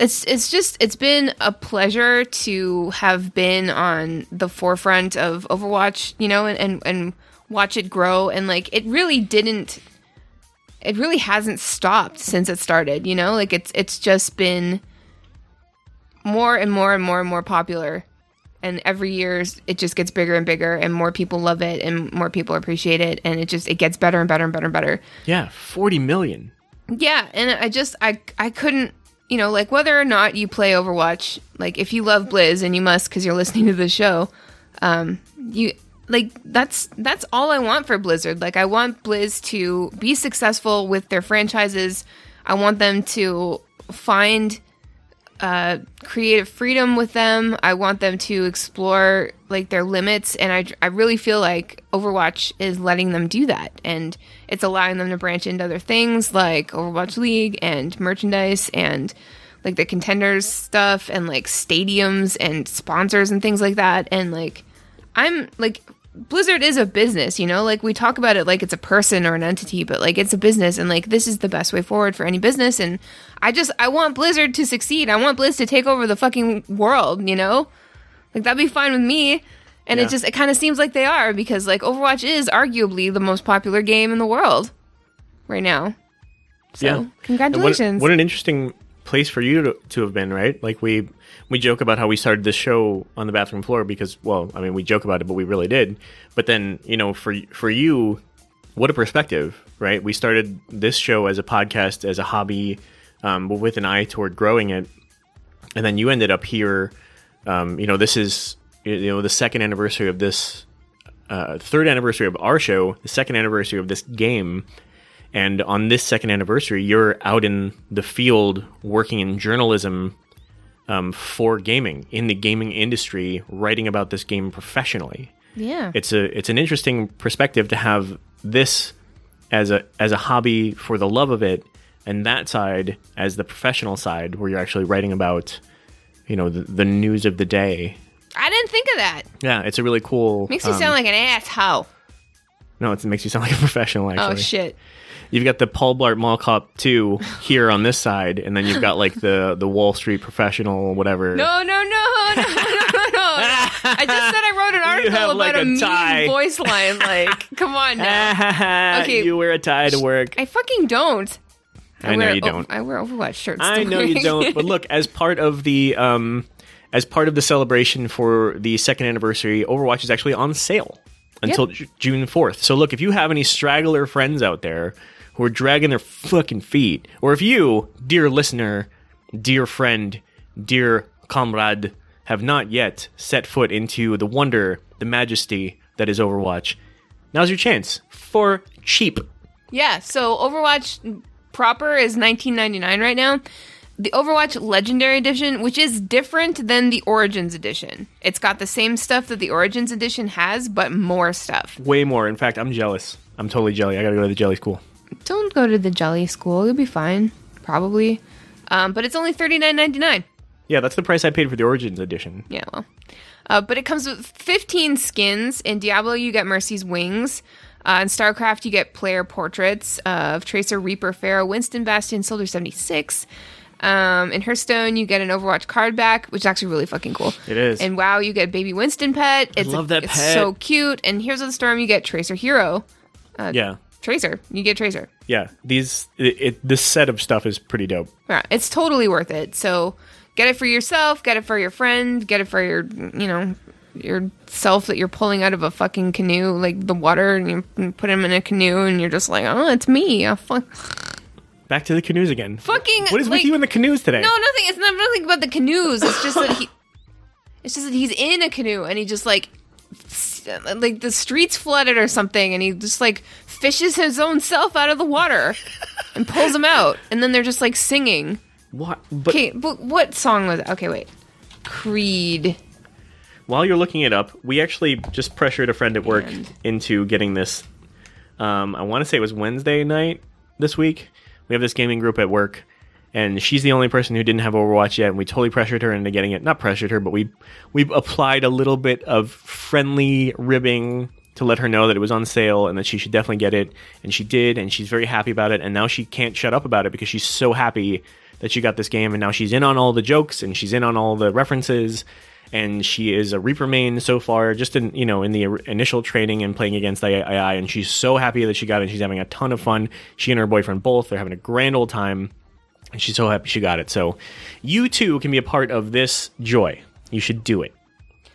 it's it's just it's been a pleasure to have been on the forefront of Overwatch, you know, and and, and watch it grow. And like, it really didn't it really hasn't stopped since it started you know like it's it's just been more and more and more and more popular and every year it just gets bigger and bigger and more people love it and more people appreciate it and it just it gets better and better and better and better. Yeah, forty million. yeah and i just i i couldn't you know like whether or not you play overwatch like if you love blizz and you must because you're listening to the show um you like that's that's all i want for blizzard. Like i want blizz to be successful with their franchises. I want them to find uh creative freedom with them i want them to explore like their limits and i i really feel like overwatch is letting them do that and it's allowing them to branch into other things like overwatch league and merchandise and like the contenders stuff and like stadiums and sponsors and things like that. And like, I'm like, Blizzard is a business, you know? Like, we talk about it like it's a person or an entity, but like, it's a business. And like, this is the best way forward for any business. And I just, I want Blizzard to succeed. I want Blizz to take over the fucking world, you know? Like, that'd be fine with me. And Yeah. it just, it kind of seems like they are because like, Overwatch is arguably the most popular game in the world right now. So, Yeah. And what- congratulations. What, an interesting place for you to, to have been, right? Like we we joke about how we started this show on the bathroom floor because, well, I mean, we joke about it, but we really did. But then, you know, for for you, what a perspective, right? We started this show as a podcast, as a hobby, um, with an eye toward growing it, and then you ended up here. Um, you know, this is you know the second anniversary of this, uh, third anniversary of our show, the second anniversary of this game. And on this second anniversary, you're out in the field working in journalism um, for gaming, in the gaming industry, writing about this game professionally. yeah. It's a it's an interesting perspective to have this as a as a hobby for the love of it, and that side as the professional side, where you're actually writing about, you know, the, the news of the day. I didn't think of that. Yeah, it's a really cool. Makes me um, sound like an asshole. no, it makes you sound like a professional. Actually, Oh shit. You've got the Paul Blart Mall Cop 2 here on this side, and then you've got like the the Wall Street professional, whatever. No, no, no, no, no, no, no. I just said I wrote an article have, about like, a, a mean voice line. Like, come on now. Okay. you wear a tie to work. I fucking don't. I know wear, you oh, don't. I wear Overwatch shirts. I know you don't. But look, as part of the um, as part of the celebration for the second anniversary, Overwatch is actually on sale until Ju- June fourth. So look, if you have any straggler friends out there who are dragging their fucking feet, or if you, dear listener, dear friend, dear comrade, have not yet set foot into the wonder, the majesty that is Overwatch, now's your chance for cheap. Yeah, so Overwatch proper is 19.99 right now. The Overwatch Legendary Edition, which is different than the Origins Edition. It's got the same stuff that the Origins Edition has, but more stuff. Way more. In fact, I'm jealous. I'm totally jelly. I gotta go to the jelly school. Don't go to the Jelly School. You'll be fine, probably. Um, but it's only $39.99. Yeah, that's the price I paid for the Origins edition. Yeah, well. Uh, but it comes with 15 skins. In Diablo, you get Mercy's Wings. Uh, in StarCraft, you get player portraits of Tracer, Reaper, Pharah, Winston, Bastion, Soldier 76. Um, in Hearthstone, you get an Overwatch card back, which is actually really fucking cool. It is. And WoW, you get Baby Winston pet. It's love that it's pet. so cute. And Heroes of the Storm, you get Tracer Hero. yeah, Tracer. You get Tracer. yeah. These it, it this set of stuff is pretty dope. Yeah, it's totally worth it. So get it for yourself, get it for your friend, get it for your, you know, yourself that you're pulling out of a fucking canoe, like the water, and you put him in a canoe, and you're just like, oh, it's me. I fuck. Back to the canoes again. Fucking, What is like- with you in the canoes today? No, nothing. It's not nothing about the canoes. It's just that he. It's just that he's in a canoe and he just like, like the streets flooded or something, and he just like fishes his own self out of the water and pulls him out, and then they're just like singing. What? But Okay, but what song was it? Okay, wait. Creed. while you're looking it up, we actually just pressured a friend at work And- into getting this. Um, I want to say it was Wednesday night this week. We have this gaming group at work, and she's the only person who didn't have Overwatch yet. And we totally pressured her into getting it. Not pressured her, but we we applied a little bit of friendly ribbing to let her know that it was on sale and that she should definitely get it. And she did, and she's very happy about it. And now she can't shut up about it because she's so happy that she got this game. And now she's in on all the jokes and she's in on all the references and she is a Reaper main so far, just in you know in the initial training and playing against AI, and she's so happy that she got it. She's having a ton of fun. She and her boyfriend both they're having a grand old time, and she's so happy she got it. So, you too can be a part of this joy. You should do it.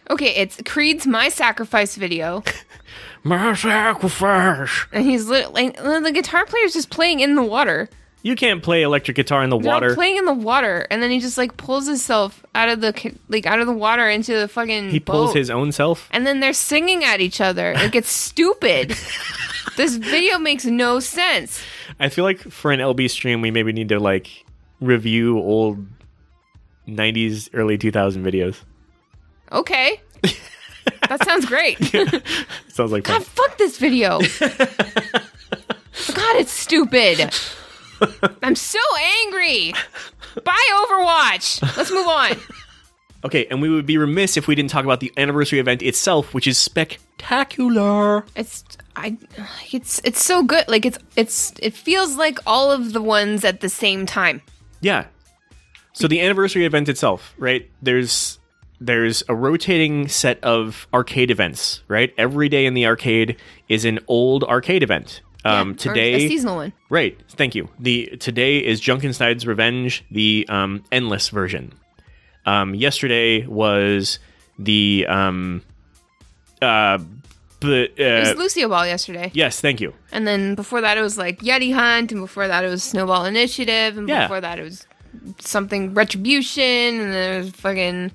Okay, it's Creed's My Sacrifice video. My sacrifice. And he's lit- like, the guitar player's just playing in the water. You can't play electric guitar in the They're water. playing in the water, and then he just like pulls himself out of the ca- like out of the water into the fucking. he pulls boat. his own self. and then they're singing at each other. Like it's stupid. this video makes no sense. I feel like for an LB stream, we maybe need to like review old '90s, early 2000 videos. Okay, that sounds great. Sounds like fun. God, fuck this video. God, it's stupid. I'm so angry. Buy Overwatch. Let's move on. Okay, and we would be remiss if we didn't talk about the anniversary event itself, which is spectacular. It's I it's it's so good. Like it's it's it feels like all of the ones at the same time. Yeah. So the anniversary event itself, right? There's there's a rotating set of arcade events, right? Every day in the arcade is an old arcade event. Um, Yeah, today, a seasonal one. Right. Thank you. The today is Junkenstein's Revenge, the um, endless version. Um, yesterday was the um, uh, but It was uh, Lucio Ball yesterday. yes, thank you. And then before that, it was like Yeti Hunt, and before that, it was Snowball Initiative, and Yeah. before that, it was something Retribution, and then there was fucking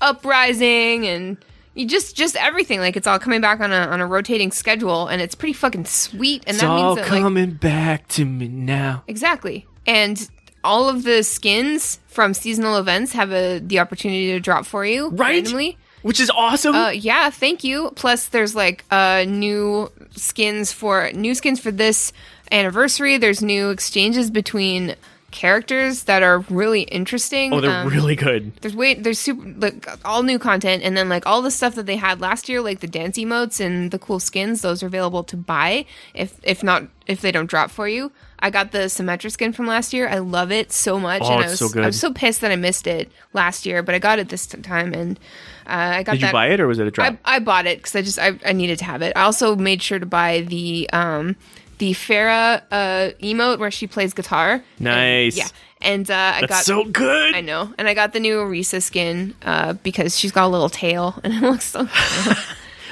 Uprising, and you just just everything. Like it's all coming back on a on a rotating schedule, and it's pretty fucking sweet. And It's that all means that like coming back to me now. exactly, and all of the skins from seasonal events have a the opportunity to drop for you Right? randomly. Which is awesome. Uh, yeah, thank you. Plus, there's like uh, new skins for new skins for this anniversary. There's new exchanges between characters that are really interesting. oh, they're Um, really good. There's wait, there's super like all new content, and then like all the stuff that they had last year, like the dance emotes and the cool skins. Those are available to buy if if not if they don't drop for you. I got the Symmetra skin from last year. I love it so much, Oh, and I was so good. I was so pissed that I missed it last year, but I got it this time, and uh, I got Did you buy it or was it a drop? I, I bought it because I just I, I needed to have it. I also made sure to buy the um the Pharah uh emote where she plays guitar. And- Nice. yeah, and uh, I That's got so good. I know, and I got the new Orisa skin uh because she's got a little tail and it looks so.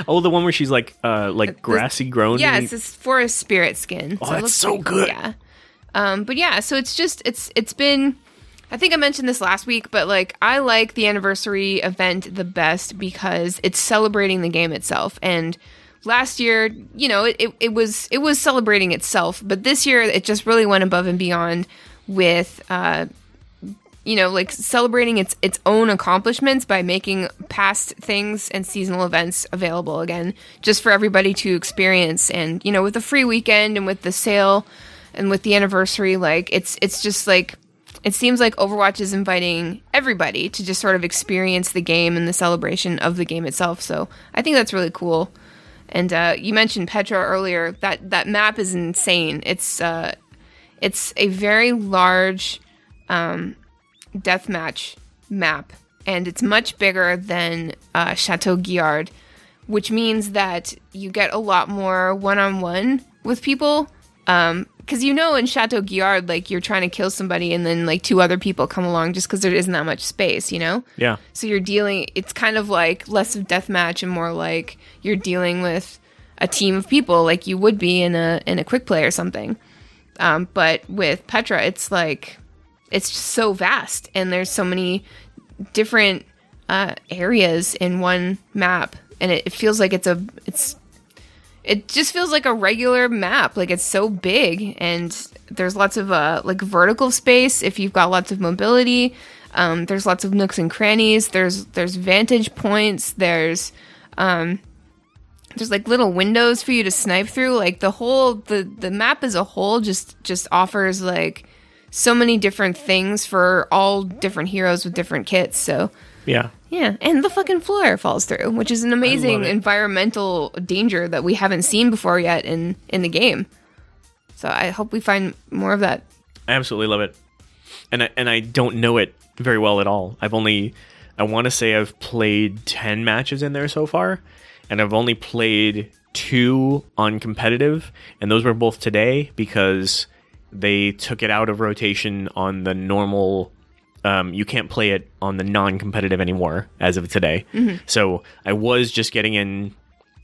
Oh, the one where she's like, uh, like grassy grown. yeah, it's this forest spirit skin. Oh, it that's so good. Yeah. Um, but yeah, so it's just it's it's been. I think I mentioned this last week, but like I like the anniversary event the best because it's celebrating the game itself. And last year, you know, it, it, was it was celebrating itself, but this year it just really went above and beyond with uh, you know, like celebrating its its own accomplishments by making past things and seasonal events available again, just for everybody to experience. And you know, with the free weekend and with the sale and with the anniversary, like it's it's just like it seems like Overwatch is inviting everybody to just sort of experience the game and the celebration of the game itself. So I think that's really cool. And uh, you mentioned Petra earlier. That that map is insane. It's uh, it's a very large deathmatch map, and it's much bigger than uh, Chateau Guillard, which means that you get a lot more one on one with people. Because you know, in Chateau Guillard, like you're trying to kill somebody, and then like two other people come along just because there isn't that much space, you know? yeah. So you're dealing. It's kind of like less of deathmatch and more like you're dealing with a team of people, like you would be in a in a quick play or something. Um, but with Petra, it's like it's just so vast, and there's so many different uh, areas in one map, and it, it feels like it's a it's it just feels like a regular map. Like it's so big and there's lots of uh like vertical space if you've got lots of mobility. Um there's lots of nooks and crannies. There's there's vantage points. There's um there's like little windows for you to snipe through. Like the whole the the map as a whole just just offers like so many different things for all different heroes with different kits so. Yeah. Yeah, and the fucking floor falls through, which is an amazing environmental danger that we haven't seen before yet in in the game. So I hope we find more of that. I absolutely love it, and I, and I don't know it very well at all. I've only, I want to say I've played ten matches in there so far, and I've only played two on competitive, and those were both today because they took it out of rotation on the normal. Um, you can't play it on the non-competitive anymore as of today. So I was just getting in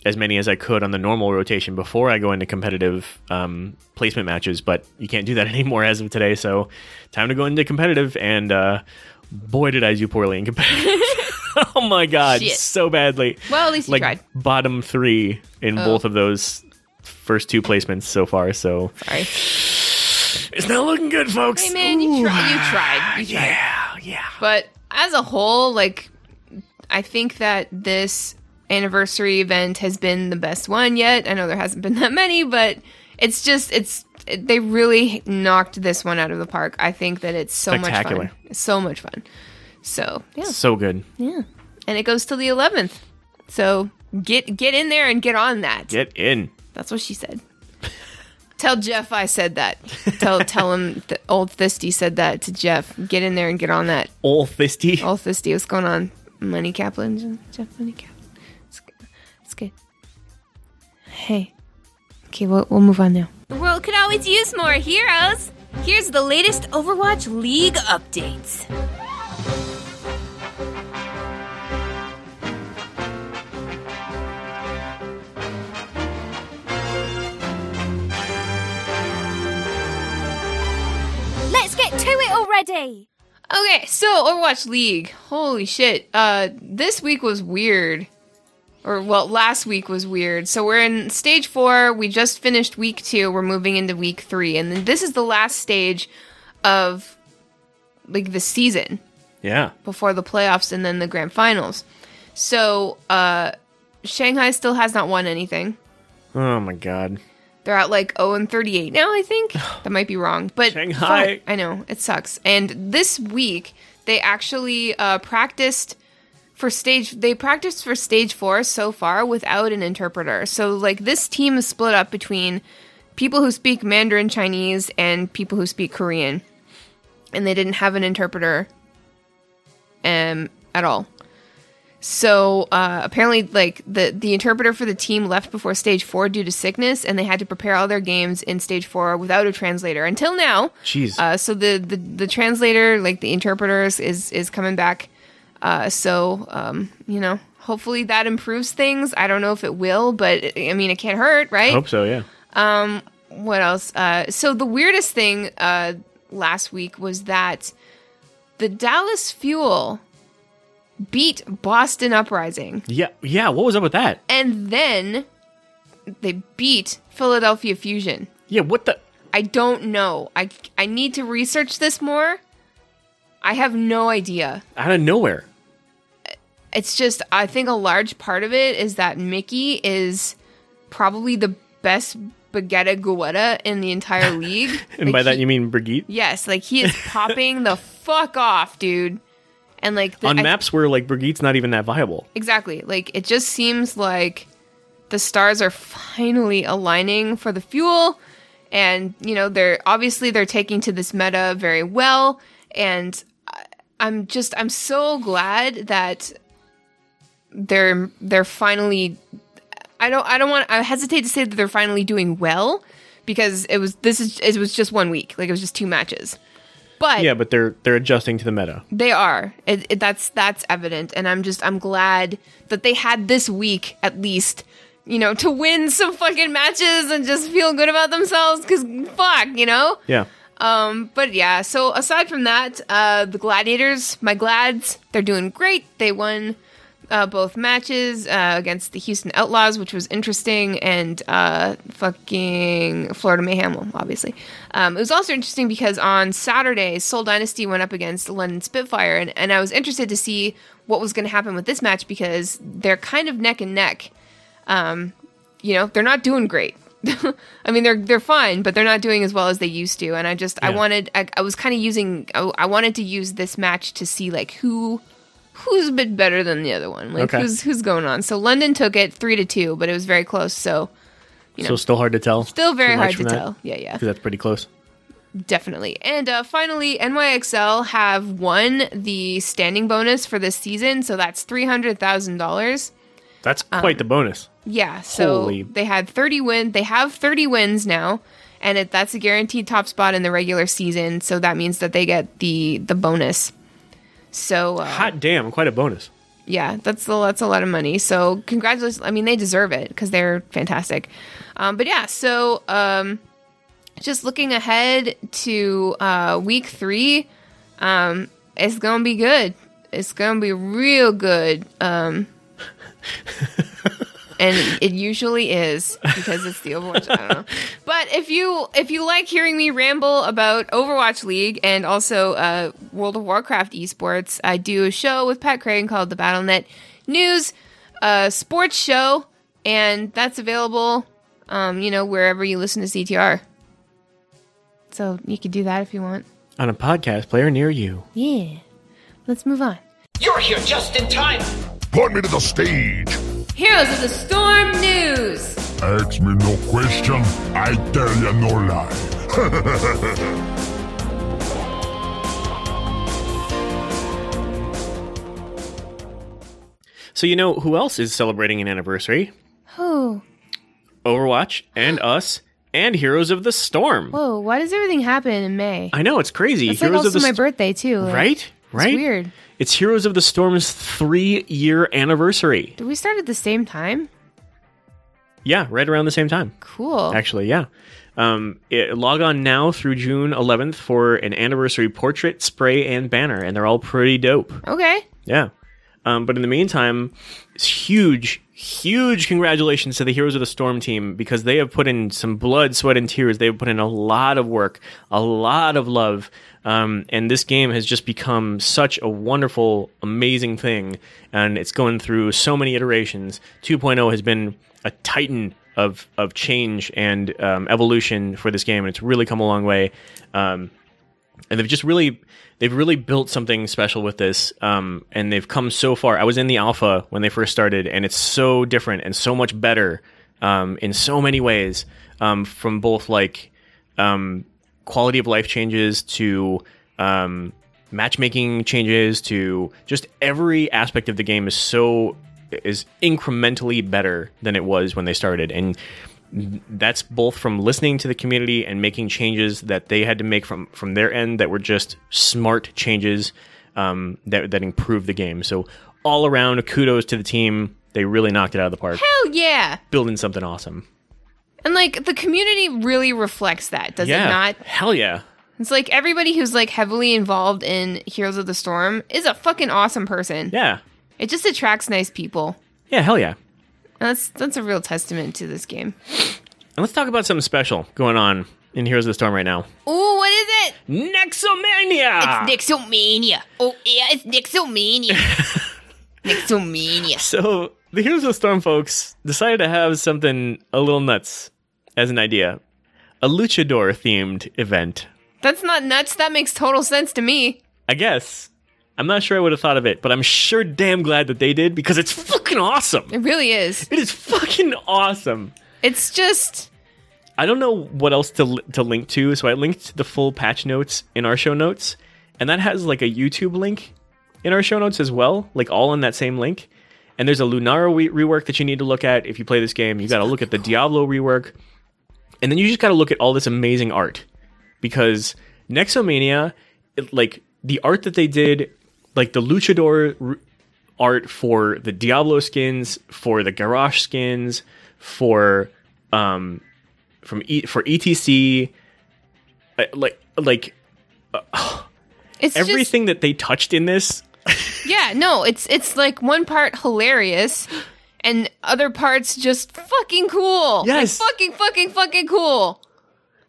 as many as I could on the normal rotation before I go into competitive um, placement matches, but you can't do that anymore as of today. So, time to go into competitive, and uh, boy, did I do poorly in competitive! oh my god, Shit. so badly. Well, at least you like tried. bottom three in Oh. both of those first two placements so far. So Sorry. It's not looking good, folks. Hey man, you tried. You tried. You tried. Yeah, yeah. But as a whole, like I think that this anniversary event has been the best one yet. I know there hasn't been that many, but it's just it's just they really knocked this one out of the park. I think that it's so much fun. It's so much fun. So yeah, So good. yeah, and it goes till the eleventh. So get get in there and get on that. Get in. That's what she said. Tell Jeff I said that. Tell tell him that old Thisty said that to Jeff. Get in there and get on that. All fisty. Old Thisty, what's going on? Money Kaplan, Jeff Money Kaplan. It's good. It's good. Hey. Okay, we'll, we'll move on now. The world could always use more heroes. Here's the latest Overwatch League updates. Already. Okay, so Overwatch League. Holy shit. Uh this week was weird. Or well, last week was weird. So we're in stage 4. We just finished week 2. We're moving into week 3 and then this is the last stage of like the season Yeah. before the playoffs and then the grand finals. So, uh Shanghai still has not won anything. Oh my god. They're at like 0 and 38 now, I think. that might be wrong. But Shanghai. I know, it sucks. And this week, they actually uh, practiced for stage they practiced for stage 4 so far without an interpreter. So like this team is split up between people who speak Mandarin Chinese and people who speak Korean. And they didn't have an interpreter um at all. So uh, apparently, like the the interpreter for the team left before stage four due to sickness, and they had to prepare all their games in stage four without a translator until now. Jeez. Uh, so the, the the translator, like the interpreters, is is coming back. Uh, so um, you know, hopefully that improves things. I don't know if it will, but I mean, it can't hurt, right? Hope so, yeah. Um. What else? Uh, so the weirdest thing uh, last week was that the Dallas Fuel beat Boston Uprising, Yeah, yeah, what was up with that? and then they beat Philadelphia Fusion. Yeah, what the I don't know. I I need to research this more. I have no idea. out of nowhere. It's just I think a large part of it is that Mickie is probably the best Baguette Guetta in the entire league. And Like, by that you mean Brigitte? Yes, like he is popping the fuck off, dude. And like the, On I- maps where like Brigitte's not even that viable. exactly. Like it just seems like the stars are finally aligning for the fuel and you know, they're obviously they're taking to this meta very well and I- I'm just I'm so glad that they're they're finally I don't I don't want I hesitate to say that they're finally doing well because it was this is it was just one week. Like it was just two matches. But Yeah, but they're they're adjusting to the meta. they are. It, it, that's that's evident, and I'm just I'm glad that they had this week at least, you know, to win some fucking matches and just feel good about themselves. Because fuck, you know. Yeah. Um, but yeah. So aside from that, uh, the Gladiators, my Glads, they're doing great. They won uh, both matches uh, against the Houston Outlaws, which was interesting, and uh, fucking Florida Mayhem, obviously. Um, it was also interesting because on Saturday, Seoul Dynasty went up against London Spitfire, and, and I was interested to see what was going to happen with this match because they're kind of neck and neck. Um, you know, they're not doing great. I mean, they're they're fine, but they're not doing as well as they used to. And I just I wanted I, I was kind of using I, I wanted to use this match to see like who who's a bit better than the other one, like Okay. who's who's going on. So London took it three to two, but it was very close. So you know. So still hard to tell. still very hard to tell. Yeah, yeah, Because that's pretty close. definitely. And uh, finally, NYXL have won the standing bonus for this season, so that's three hundred thousand dollars. That's quite the bonus. Yeah, so Holy- they had 30 win. They have 30 wins now, and it, that's a guaranteed top spot in the regular season. So that means that they get the the bonus. So uh, Hot damn, quite a bonus. yeah, that's a, that's a lot of money. So congratulations. I mean, they deserve it because they're fantastic. Um, but yeah, so um, just looking ahead to uh, week three, um, it's gonna be good. It's gonna be real good. And it usually is because it's the Overwatch. I don't know. But if you if you like hearing me ramble about Overwatch League and also uh, World of Warcraft esports, I do a show with Pat Craig called the BattleNet News uh, Sports Show, and that's available, um, you know, wherever you listen to CTR. So you could do that if you want. On a podcast player near you. Yeah. Let's move on. You're here just in time. Point me to the stage. Heroes of the Storm News. Ask me no question, I tell you no lie. So you know who else is celebrating an anniversary? Oh, Overwatch and us and Heroes of the Storm. whoa! Why does everything happen in May? I know it's crazy. It's like Heroes also of the my St- birthday too. like, right? Right? weird. It's Heroes of the Storm's three year anniversary. Did we start at the same time? Yeah, right around the same time. Cool. Actually, yeah. Um, it, log on now through June 11th for an anniversary portrait, spray, and banner, and they're all pretty dope. Okay. Yeah. Um, but in the meantime, it's huge, huge congratulations to the Heroes of the Storm team because they have put in some blood, sweat, and tears. They've put in a lot of work, a lot of love. Um, and this game has just become such a wonderful, amazing thing. And it's going through so many iterations. 2.0 has been a titan of, of change and um, evolution for this game, and it's really come a long way. Um, and they've just really they've really built something special with this um, and they've come so far. I was in the alpha when they first started and it's so different and so much better um, in so many ways um, from both like um, quality of life changes to um, matchmaking changes to just every aspect of the game is so is incrementally better than it was when they started. And that's both from listening to the community and making changes that they had to make from from their end that were just smart changes um, that that improved the game. So all around, kudos to the team. They really knocked it out of the park, Hell yeah! building something awesome. And like the community really reflects that, does yeah, it not? hell yeah. It's like everybody who's like heavily involved in Heroes of the Storm is a fucking awesome person. Yeah, It just attracts nice people. yeah, hell yeah. That's that's a real testament to this game. And let's talk about something special going on in Heroes of the Storm right now. Ooh, what is it? Nexomania. It's Nixomania. Oh yeah, it's Nixomania. Nixomania. So the Heroes of the Storm folks decided to have something a little nuts as an idea. A luchador themed event. That's not nuts. That makes total sense to me. I guess. I'm not sure I would have thought of it, but I'm sure damn glad that they did because it's fucking awesome. It really is. It is fucking awesome. It's just I don't know what else to li- to link to, so I linked the full patch notes in our show notes, and that has like a YouTube link in our show notes as well, like all in that same link. And there's a Lunara re- rework that you need to look at if you play this game. You got to look at the Diablo rework, and then you just got to look at all this amazing art because Nexomania, it, like the art that they did, like the Luchador r- art for the Diablo skins, for the Garrosh skins, for um, from e- for ETC, uh, like like it's everything that they touched in this. Yeah, no, it's it's like one part hilarious and other parts just fucking cool. Yes. Like, fucking fucking fucking cool.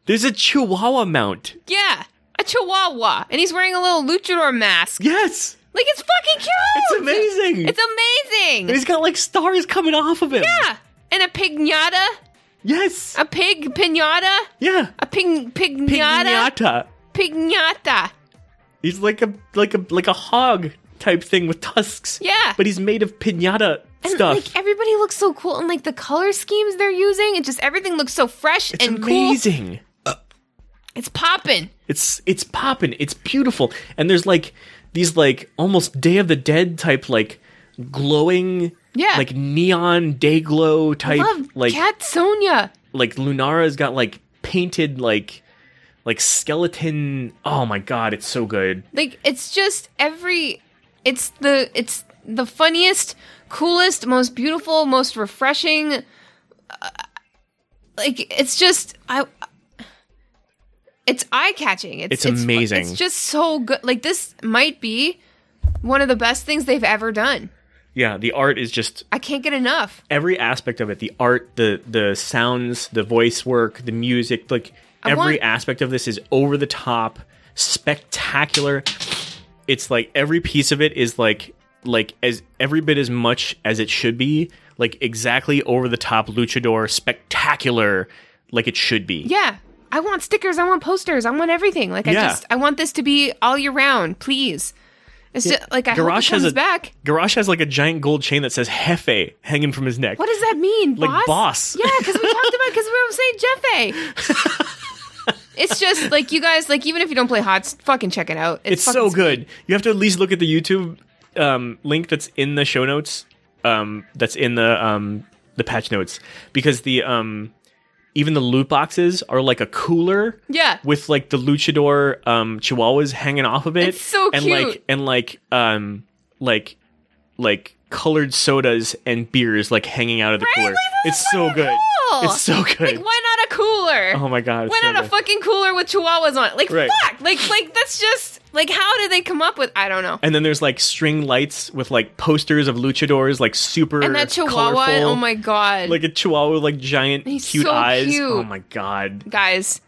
There's a Chihuahua mount. Yeah. A chihuahua. And he's wearing a little luchador mask. Yes, Like it's fucking cute. it's amazing. It's amazing. and he's got like stars coming off of him. yeah. And a pignata. Yes. A pig pinata. yeah. A pig pignata. Pignata. Pignata. He's like a like a like a hog type thing with tusks. Yeah. But he's made of pinata And stuff. like everybody looks so cool and like the color schemes they're using, it just everything looks so fresh it's and cool. amazing. It's popping. It's it's popping. It's beautiful. And there's like these like almost Day of the Dead type like glowing Yeah. like neon day glow type Love like Cat Sonia. like Lunara's got like painted like like skeleton oh my god it's so good Like it's just every it's the it's the funniest, coolest, most beautiful, most refreshing uh, like it's just I it's eye-catching. It's It's fu- amazing. It's just so good. Like this might be one of the best things they've ever done. yeah the art is just I can't get enough. every aspect of it the art the the sounds the voice work the music like I every want- aspect of this is over the top spectacular it's like every piece of it is like like as every bit as much as it should be like exactly over the top luchador spectacular like it should be Yeah. I want stickers. I want posters. I want everything. Like I Yeah. just I want this to be all year round, please. It's just like I Garrosh has comes a back. Garrosh has like a giant gold chain that says Jefe hanging from his neck. What does that mean? Like boss? boss. Yeah, because we talked about because we were saying Jeff It's just like you guys like even if you don't play HOTS, fucking check it out. It's fucking so sweet. good. You have to at least look at the YouTube um, link that's in the show notes. Um, that's in the um, the patch notes because the um, even the loot boxes are like a cooler. Yeah. With like the luchador um, chihuahuas hanging off of it. It's so and cute. like and like um like like colored sodas and beers like hanging out of the cooler. Like, It's so good. cool. It's so good. Like why not a cooler? oh my god. Why so not a fucking cooler with chihuahuas on it? Like Right. fuck. Like like that's just like how did they come up with I don't know. And then there's like string lights with like posters of luchadors, like super And that chihuahua, oh colorful. oh my god. like a chihuahua with like giant He's cute so eyes. cute. Oh my god. guys,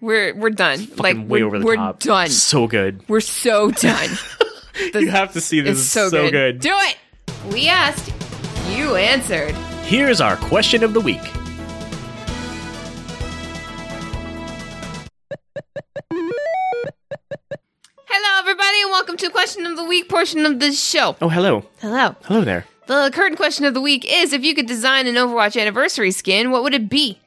we're we're done. like way we're, over the we're top. done. So good. We're so done. You have to see this. it's so, so good. good. Do it. We asked, you answered. Here's our question of the week. Hello, everybody, and welcome to question of the week portion of the show. Oh, hello. Hello. Hello there. The current question of the week is: If you could design an Overwatch anniversary skin, what would it be?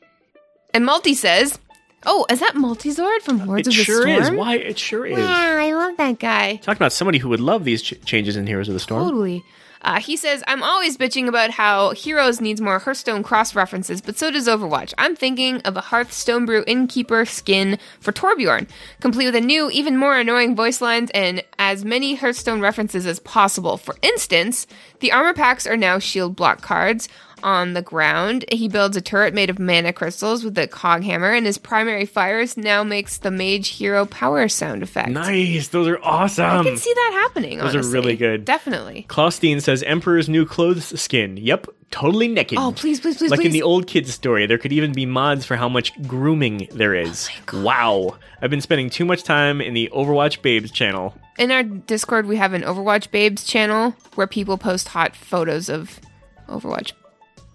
And Multi says, "Oh, is that Multizord from Lords It of the sure Storm?" is. Why? It sure is. Yeah, I love that guy. Talking about somebody who would love these ch- changes in Heroes of the Storm. Totally. Uh, he says, I'm always bitching about how Heroes needs more Hearthstone cross references, but so does Overwatch. I'm thinking of a Hearthstone Brew Innkeeper skin for Torbjorn, complete with a new, even more annoying voice lines and as many Hearthstone references as possible. For instance, the armor packs are now shield block cards. On the ground, he builds a turret made of mana crystals with a cog hammer, and his primary fires now makes the mage hero power sound effect. Nice. Those are awesome. I can see that happening. Those are really good. Definitely. Klausstein says Emperor's new clothes skin. Yep, totally naked. Oh, please, please, please, like in the old kids story, there could even be mods for how much grooming there oh is. wow. I've been spending too much time in the Overwatch Babes channel. in our Discord, we have an Overwatch Babes channel where people post hot photos of Overwatch Babes.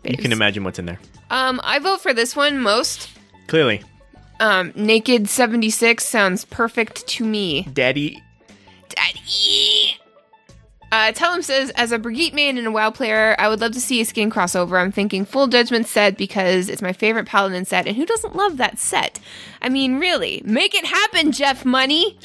You can imagine what's in there. Um, I vote for this one most. Clearly. Um, Naked seventy six sounds perfect to me. Daddy. Daddy. Uh, Tellum says, as a Brigitte main and a WoW player, I would love to see a skin crossover. I'm thinking Full Judgment set because it's my favorite Paladin set, and who doesn't love that set? I mean, really, make it happen, Jeff Money.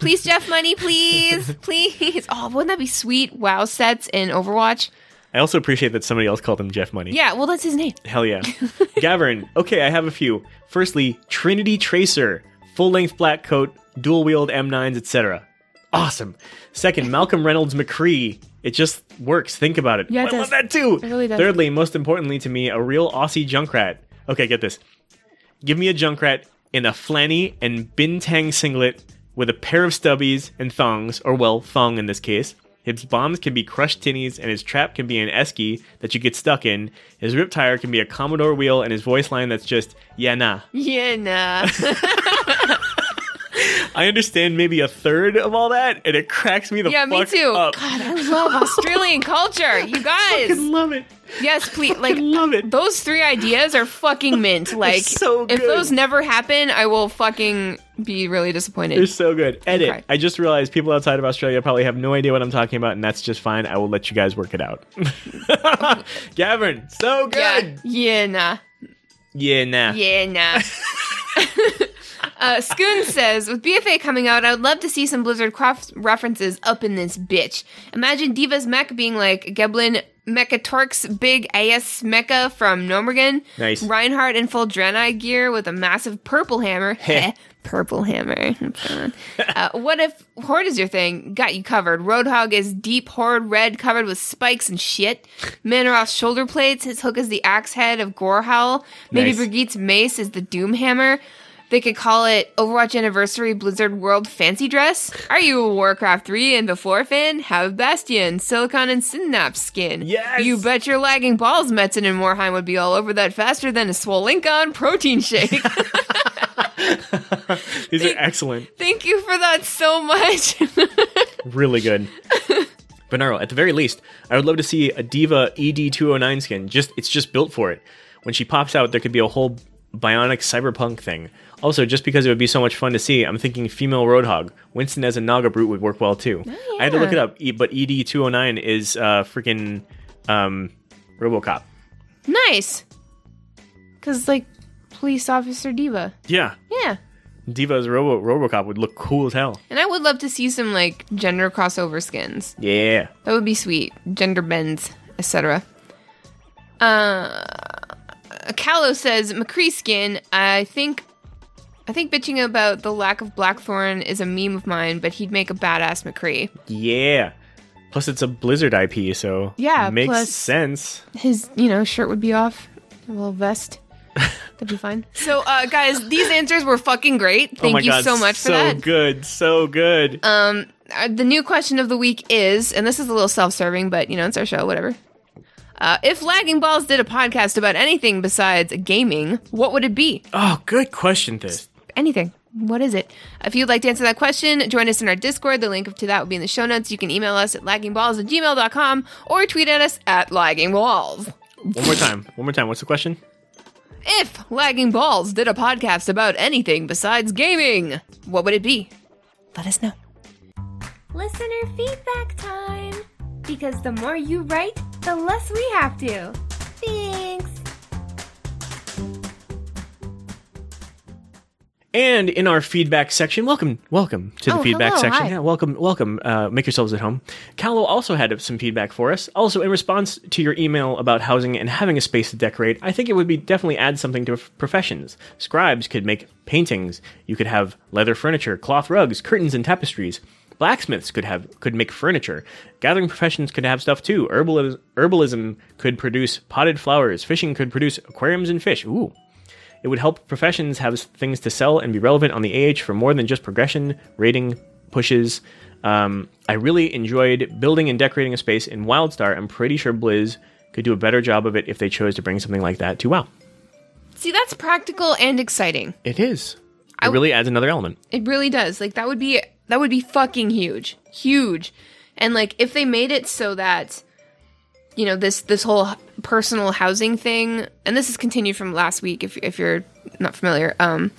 please, Jeff Money, please, please. Oh, wouldn't that be sweet? WoW sets in Overwatch. I also appreciate that somebody else called him Jeff Money. Yeah, well, that's his name. Hell yeah. Gavin. Okay, I have a few. Firstly, Trinity Tracer. Full length black coat, dual wield M9s, etc. Awesome. Second, Malcolm Reynolds McCree. It just works. Think about it. Yeah, it I does. love that too. It really does. Thirdly, most importantly to me, a real Aussie Junkrat. Okay, get this. Give me a Junkrat in a flanny and bintang singlet with a pair of stubbies and thongs, or well, thong in this case. His bombs can be crushed tinnies, and his trap can be an esky that you get stuck in. His rip tire can be a Commodore wheel, and his voice line that's just, yeah, nah. Yeah, nah. I understand maybe a third of all that, and it cracks me the fuck up. yeah, me too. up. God, I love Australian culture. You guys, I love it. Yes, please. Like, love it. Those three ideas are fucking mint. Like, so if those never happen, I will fucking be really disappointed. They're so good. Edit. Okay. I just realized people outside of Australia probably have no idea what I'm talking about, and that's just fine. I will let you guys work it out. Gavin, so yeah, good. yeah, nah, Yeah, nah. yeah, nah. Uh, Skoon says, with BFA coming out, I would love to see some Blizzard cross references up in this bitch. Imagine D.Va's mech being like Gelbin Mekkatorque's big AS mecha from Gnomeregan. Nice. Reinhardt in full Draenei gear with a massive purple hammer. Heh. Purple hammer. uh, what if Horde is your thing? Got you covered. Roadhog is deep Horde red covered with spikes and shit. Mannoroth's shoulder plates. His hook is the axe head of Gorehowl. Maybe Nice. Brigitte's mace is the Doom hammer. They could call it Overwatch Anniversary Blizzard World Fancy Dress. Are you a Warcraft 3 and before fan? Have Bastion, Silicon, and Synapse skin. Yes! You bet your lagging balls Metzen and Morhaime would be all over that faster than a Swolinkon protein shake. These are excellent. Thank you for that so much. Really good. Bonaro, at the very least, I would love to see a D.Va ED209 skin. Just It's just built for it. When she pops out, there could be a whole bionic cyberpunk thing. Also, just because it would be so much fun to see, I'm thinking female Roadhog. Winston as a Naga Brute would work well too. I had to look it up, but ED 209 is uh, freaking um, Robocop. Nice. Cause like police officer D.Va. Yeah, Yeah. D.Va as Robo- Robocop would look cool as hell. And I would love to see some like gender crossover skins. Yeah. That would be sweet. Gender bends, etc. Uh, Callow says McCree skin. I think, I think bitching about the lack of Blackthorne is a meme of mine, but he'd make a badass McCree. Yeah. Plus, it's a Blizzard IP, so Yeah, makes sense. His, you know, shirt would be off, a little vest. That'd be fine. So, uh, guys, these answers were fucking great. oh Thank my you god, so much for that. so good, so good. Uh, the new question of the week is, and this is a little self-serving, but you know, it's our show, whatever. Uh, if Lagging Balls did a podcast about anything besides gaming, what would it be? oh, good question, this. Anything. What is it? If you'd like to answer that question, join us in our Discord. The link to that will be in the show notes. You can email us at laggingballs at gmail.com or tweet at us at laggingballs. One more time. One more time. What's the question? If Lagging Balls did a podcast about anything besides gaming, what would it be? Let us know. Listener feedback time! Because the more you write, the less we have to. Thanks! And in our feedback section, welcome, welcome to the Oh, feedback hello, section. hi. Yeah, welcome, welcome. Uh, make yourselves at home. Callow also had some feedback for us. Also, in response to your email about housing and having a space to decorate, I think it would be definitely add something to professions. Scribes could make paintings. You could have leather furniture, cloth rugs, curtains, and tapestries. Blacksmiths could have could make furniture. Gathering professions could have stuff too. Herbalism, herbalism could produce potted flowers. Fishing could produce aquariums and fish. Ooh. It would help professions have things to sell and be relevant on the AH for more than just progression, rating, pushes. Um, I really enjoyed building and decorating a space in WildStar. I'm pretty sure Blizz could do a better job of it if they chose to bring something like that to WoW. See, that's practical and exciting. It is. It really adds another element. It really does. Like that would be that would be fucking huge. Huge. And like if they made it so that you know this this whole personal housing thing and this is continued from last week if if you're not familiar um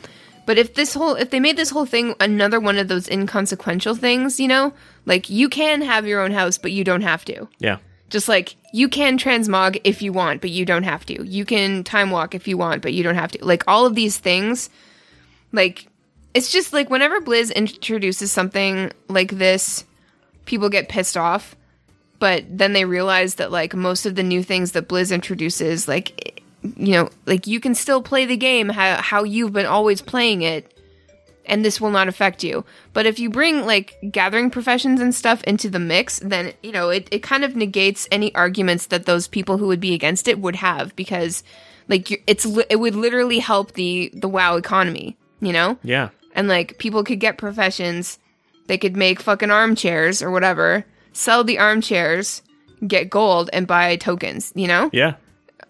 but if this whole if they made this whole thing another one of those inconsequential things, you know, like you can have your own house but you don't have to. Yeah. Just like you can transmog if you want, but you don't have to. You can time walk if you want, but you don't have to. Like all of these things, like it's just like whenever Blizz introduces something like this, people get pissed off. But then they realize that like most of the new things that Blizz introduces, like you know, like you can still play the game how how you've been always playing it and this will not affect you. But if you bring like gathering professions and stuff into the mix, then you know it, it kind of negates any arguments that those people who would be against it would have because like it's li- it would literally help the the WoW economy, you know? Yeah. And like people could get professions, they could make fucking armchairs or whatever, sell the armchairs, get gold and buy tokens, you know? Yeah.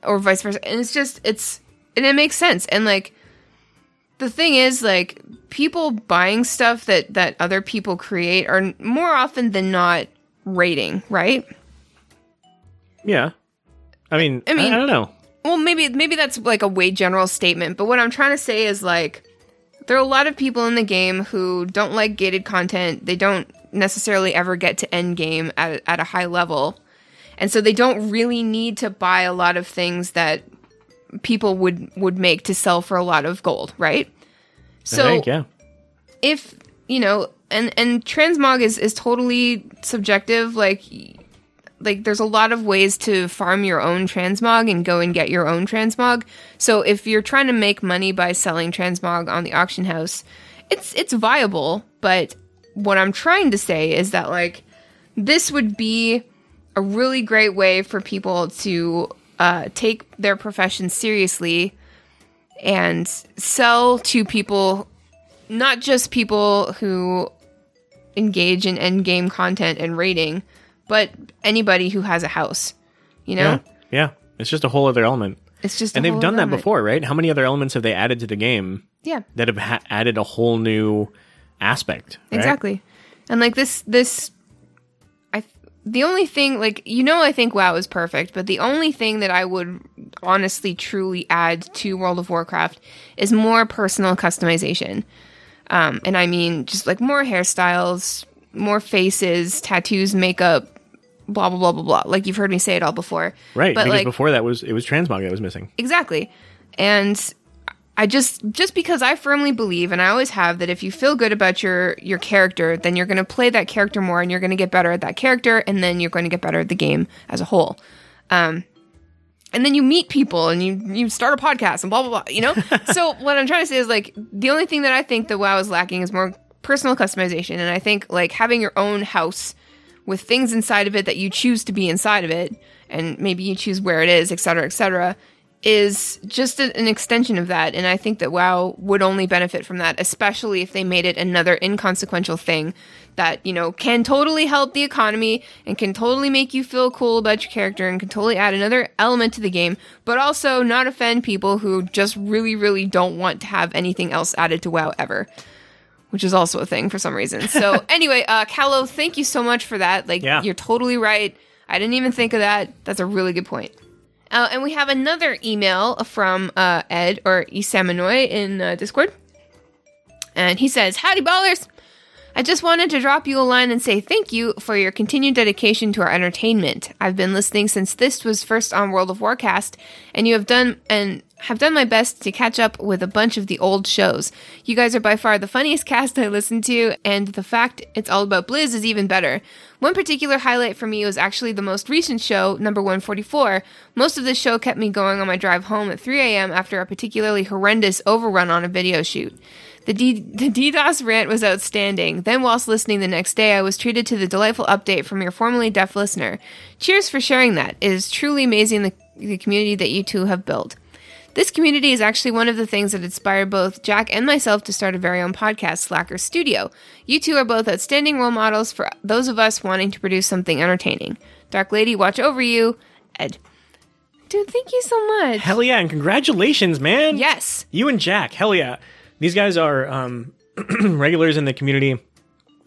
or vice versa. And it's just it's and it makes sense. And like the thing is like people buying stuff that that other people create are more often than not rating, right? Yeah. I mean, I I mean- I don't know. Well, maybe maybe that's like a way general statement, but what I'm trying to say is like there are a lot of people in the game who don't like gated content. They don't necessarily ever get to end game at at a high level. And so they don't really need to buy a lot of things that people would would make to sell for a lot of gold, right? So I think, yeah. if you know and and transmog is is totally subjective like like there's a lot of ways to farm your own transmog and go and get your own transmog. So if you're trying to make money by selling transmog on the auction house it's it's viable. But what i'm trying to say is that like this would be a really great way for people to uh, take their profession seriously and sell to people not just people who engage in end game content and rating, but anybody who has a house. You know, Yeah. Yeah. It's just a whole other element. it's just And they've done that element. before, right? How many other elements have they added to the game Yeah, that have ha- added a whole new aspect? right? exactly. And like this, this, I the only thing like you know I think WoW is perfect, but the only thing that I would honestly truly add to World of Warcraft is more personal customization. Um, and I mean just like more hairstyles, more faces, tattoos, makeup, blah blah blah blah blah. Like you've heard me say it all before. Right, But because like before that was it was transmog that was missing. Exactly. And I just just because I firmly believe and I always have that if you feel good about your your character, then you're going to play that character more and you're going to get better at that character and then you're going to get better at the game as a whole. Um and then you meet people and you you start a podcast and blah blah blah, you know? so what I'm trying to say is like the only thing that I think that WoW is lacking is more personal customization and I think like having your own house with things inside of it that you choose to be inside of it and maybe you choose where it is, et cetera, et cetera, is just a- an extension of that. And I think that WoW would only benefit from that, especially if they made it another inconsequential thing that, you know, can totally help the economy and can totally make you feel cool about your character and can totally add another element to the game, but also not offend people who just really, really don't want to have anything else added to WoW ever. Which is also a thing for some reason. So anyway, uh Callow, thank you so much for that. Like Yeah. you're totally right. I didn't even think of that. That's a really good point. Uh, and we have another email from uh, Ed or Isamanoi in uh, Discord. And he says, Howdy, ballers! I just wanted to drop you a line and say thank you for your continued dedication to our entertainment. I've been listening since this was first on World of Warcast, and you have done and have done my best to catch up with a bunch of the old shows. You guys are by far the funniest cast I listen to, and the fact it's all about Blizz is even better. One particular highlight for me was actually the most recent show, number 144. Most of this show kept me going on my drive home at 3 a.m. after a particularly horrendous overrun on a video shoot. The, D- the DDoS rant was outstanding. Then, whilst listening the next day, I was treated to the delightful update from your formerly deaf listener. Cheers for sharing that. It is truly amazing the, the community that you two have built. This community is actually one of the things that inspired both Jack and myself to start a very own podcast, Slacker Studio. You two are both outstanding role models for those of us wanting to produce something entertaining. Dark Lady, watch over you. Ed. Dude, thank you so much. Hell yeah, and congratulations, man. yes. You and Jack, hell yeah. These guys are um, regulars in the community,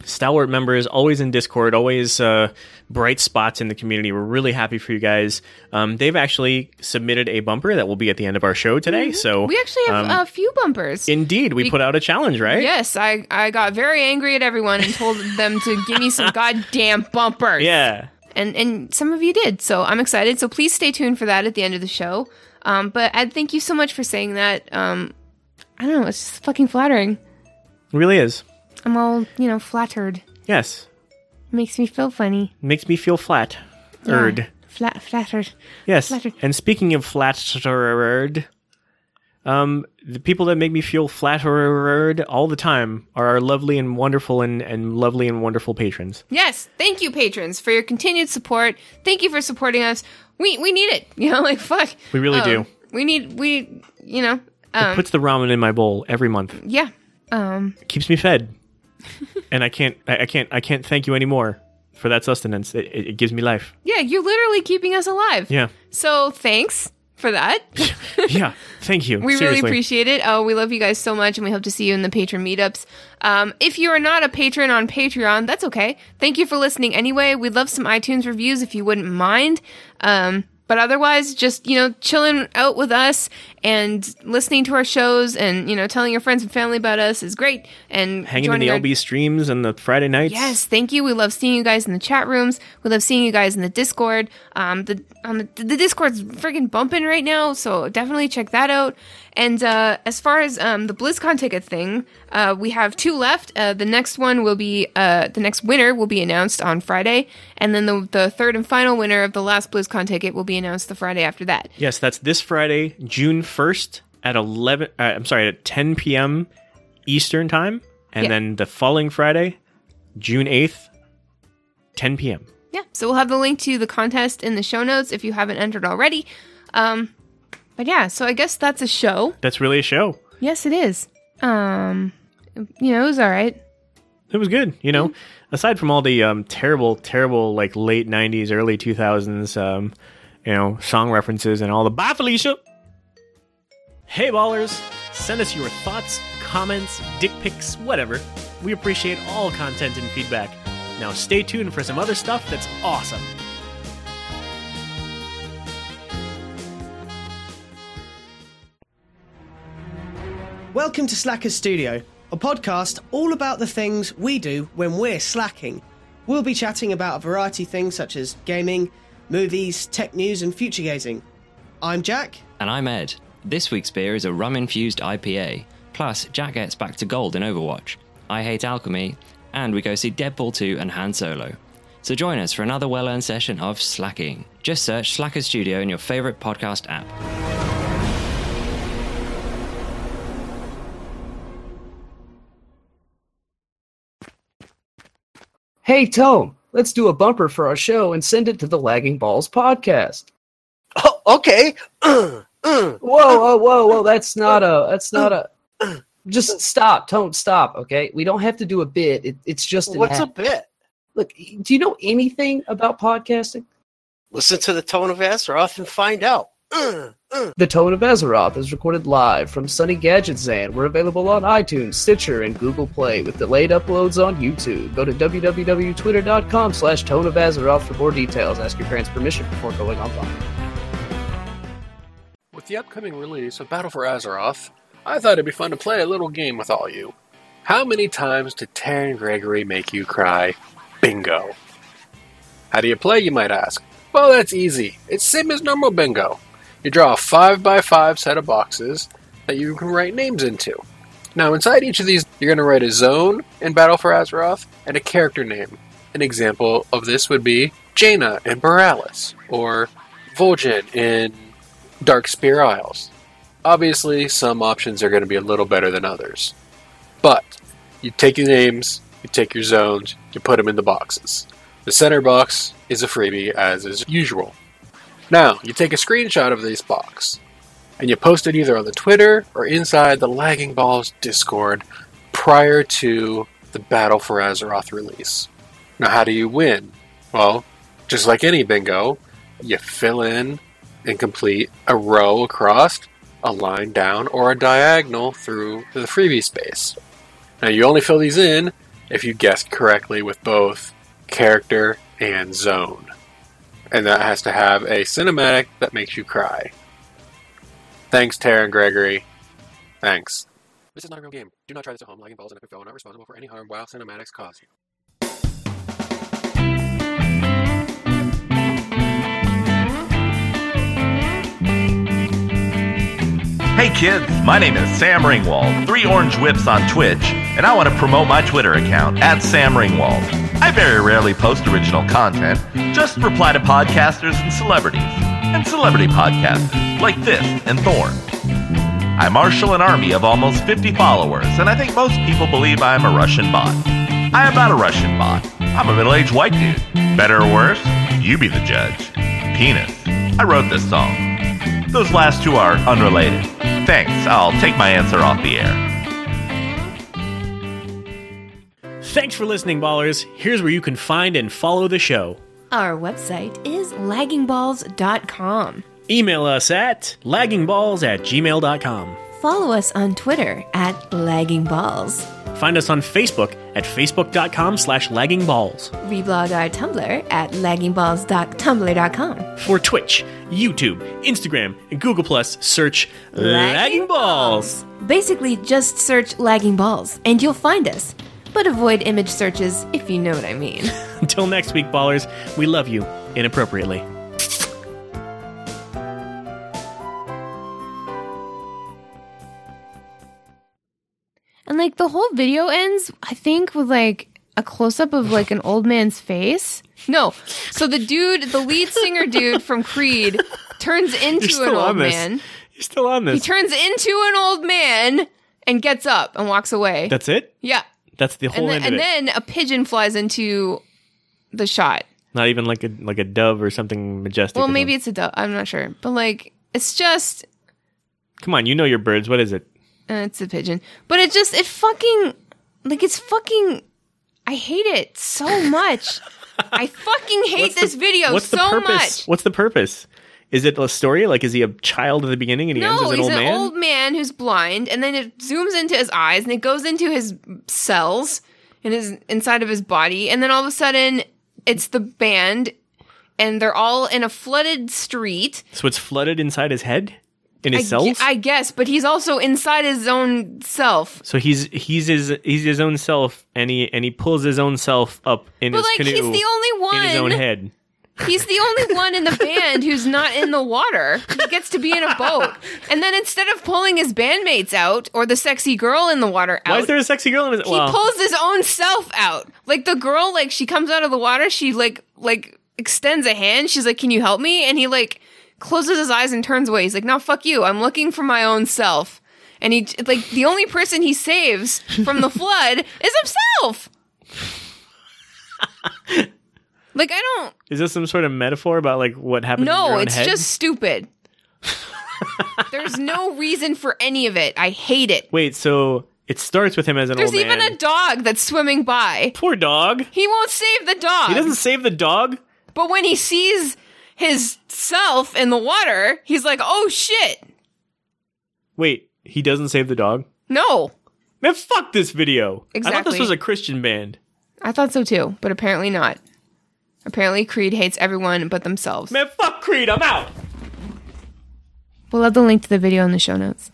stalwart members, always in Discord, always uh, bright spots in the community. We're really happy for you guys. Um, they've actually submitted a bumper that will be at the end of our show today. So Mm-hmm. We actually have um, a few bumpers. indeed, we put out a challenge, right? Yes, I, I got very angry at everyone and told them to give me some goddamn bumpers. Yeah. And and some of you did, so I'm excited. So please stay tuned for that at the end of the show. Um, but Ed, thank you so much for saying that. Um, I don't know, it's just fucking flattering. It really is. I'm all, you know, flattered. Yes. Makes me feel funny. Makes me feel flat. Erd. Yeah. Flat, flattered. Yes. Flattered. And speaking of flattered, um, the people that make me feel flattered all the time are our lovely and wonderful and, and lovely and wonderful patrons. Yes, thank you, patrons, for your continued support. Thank you for supporting us. We we need it. You know, like fuck. We really Um, do. We need we you know um, Puts the ramen in my bowl every month. yeah. Um Keeps me fed. and I can't I, I can't I can't thank you anymore for that sustenance. It, it, it gives me life. yeah, you're literally keeping us alive. Yeah. So thanks for that. yeah. Thank you. we really appreciate it. Oh, we love you guys so much, and we hope to see you in the patron meetups. Um, if you are not a patron on Patreon, that's okay. Thank you for listening anyway. We'd love some iTunes reviews if you wouldn't mind. Um, but otherwise, just you know, chilling out with us and listening to our shows, and you know, telling your friends and family about us is great. And hanging in joining the our- LB streams and the Friday nights. Yes, thank you. We love seeing you guys in the chat rooms. We love seeing you guys in the Discord. Um, the on the, the Discord's freaking bumping right now, so definitely check that out. And uh, as far as um, the BlizzCon ticket thing, uh, we have two left. Uh, the next one will be uh, the next winner will be announced on Friday, and then the the third and final winner of the last BlizzCon ticket will be announced the Friday after that. Yes, that's this Friday, June 1st at 11 uh, I'm sorry, at 10 p.m. Eastern time, and Yeah. then the following Friday, June 8th, 10 p.m. Yeah, so we'll have the link to the contest in the show notes if you haven't entered already. Um, but yeah, so I guess that's a show. That's really a show. Yes, it is. Um, you know, it was all right. It was good, you know. Aside from all the um, terrible, terrible like late '90s, early 2000s, um, you know, song references and all the bye, Felicia. Hey, ballers! Send us your thoughts, comments, dick pics, whatever. We appreciate all content and feedback. Now, stay tuned for some other stuff that's awesome. Welcome to Slackers Studio, a podcast all about the things we do when we're slacking. We'll be chatting about a variety of things such as gaming, movies, tech news, and future gazing. I'm Jack. And I'm Ed. This week's beer is a rum infused IPA. Plus, Jack gets back to gold in Overwatch. I hate alchemy, and we go see Deadpool 2 and Han Solo. So join us for another well earned session of slacking. Just search Slacker Studio in your favourite podcast app. Hey, Tone, let's do a bumper for our show and send it to the Lagging Balls podcast. Oh, okay. Whoa, whoa, whoa, whoa! That's not a. That's not a. Just stop, Tone. Stop. Okay, we don't have to do a bit. It, it's just an what's a bit? Look, do you know anything about podcasting? Listen to the tone of S, or often find out. The Tone of Azeroth is recorded live from Sunny Gadgetzan. We're available on iTunes, Stitcher, and Google Play with delayed uploads on YouTube. Go to www.twitter.com slash Tone of Azeroth for more details. Ask your parents' permission before going online. With the upcoming release of Battle for Azeroth, I thought it'd be fun to play a little game with all you. How many times did Terran Gregory make you cry? Bingo. How do you play, you might ask? Well, that's easy. It's same as normal bingo. You draw a 5x5 set of boxes that you can write names into. Now, inside each of these, you're going to write a zone in Battle for Azeroth and a character name. An example of this would be Jaina in Boralus, or Vol'jin in Dark Spear Isles. Obviously, some options are going to be a little better than others. But you take your names, you take your zones, you put them in the boxes. The center box is a freebie, as is usual. Now, you take a screenshot of this box, and you post it either on the Twitter or inside the Lagging Balls Discord prior to the Battle for Azeroth release. Now, how do you win? Well, just like any bingo, you fill in and complete a row across, a line down, or a diagonal through the freebie space. Now, you only fill these in if you guessed correctly with both character and zone. And that has to have a cinematic that makes you cry. Thanks, Terran Gregory. Thanks. This is not a real game. Do not try this at home. Lagging balls and FFO are not responsible for any harm while cinematics cause you. Hey kids, my name is Sam Ringwald, three orange whips on Twitch, and I want to promote my Twitter account at Sam Ringwald. I very rarely post original content, just reply to podcasters and celebrities, and celebrity podcasters like this and Thorn. I marshal an army of almost 50 followers, and I think most people believe I am a Russian bot. I am not a Russian bot. I'm a middle aged white dude. Better or worse? You be the judge. Penis. I wrote this song. Those last two are unrelated. Thanks, I'll take my answer off the air. Thanks for listening, ballers. Here's where you can find and follow the show. Our website is laggingballs.com. Email us at laggingballs at gmail.com. Follow us on Twitter at laggingballs. Find us on Facebook at facebook.com slash laggingballs. Reblog our Tumblr at laggingballs.tumblr.com. For Twitch, YouTube, Instagram, and Google Plus, search Lagging Balls. Basically, just search lagging balls and you'll find us. But avoid image searches if you know what I mean. Until next week, ballers, we love you inappropriately. And like the whole video ends, I think, with like a close up of like an old man's face. No. So the dude, the lead singer dude from Creed, turns into an still old on this. man. You're still on this. He turns into an old man and gets up and walks away. That's it? yeah. That's the whole And, then, end of and it. then a pigeon flies into the shot. Not even like a like a dove or something majestic. Well, maybe it's a dove. I'm not sure. But like, it's just, Come on, you know your birds. What is it? uh, it's a pigeon. But it just, it fucking, like, it's fucking, I hate it so much. I fucking hate What's the- this video What's so the purpose? much. What's the purpose? Is it a story? Like, is he a child at the beginning and he ends No, as an he's old an man? old man who's blind, and then it zooms into his eyes, and it goes into his cells in his inside of his body, and then all of a sudden, it's the band, and they're all in a flooded street. So it's flooded inside his head. in I, his gu- cells. I guess, but he's also inside his own self. so he's he's his he's his own self, and he and he pulls his own self up in But his like canoe he's the only one. in his own head. He's the only one in the band who's not in the water. He gets to be in a boat. And then instead of pulling his bandmates out or the sexy girl in the water out, Why is there a sexy girl in his? he Well, pulls his own self out. Like the girl, like she comes out of the water, she like like extends a hand. She's like, "Can you help me?" And he like closes his eyes and turns away. He's like, "No, fuck you. I'm looking for my own self." And he like the only person he saves from the flood is himself. like I don't is this some sort of metaphor about like what your no, it's head? just stupid. There's no reason for any of it. I hate it. Wait, so it starts with him as an There's even man. a dog that's swimming by. Poor dog. He won't save the dog. He doesn't save the dog. But when he sees his self in the water, he's like, "Oh shit." Wait, he doesn't save the dog. No. Man, fuck this video. I thought this was a Christian band. I thought so too, but apparently not. Apparently Creed hates everyone but themselves. Man, fuck Creed. I'm out. We'll have the link to the video in the show notes.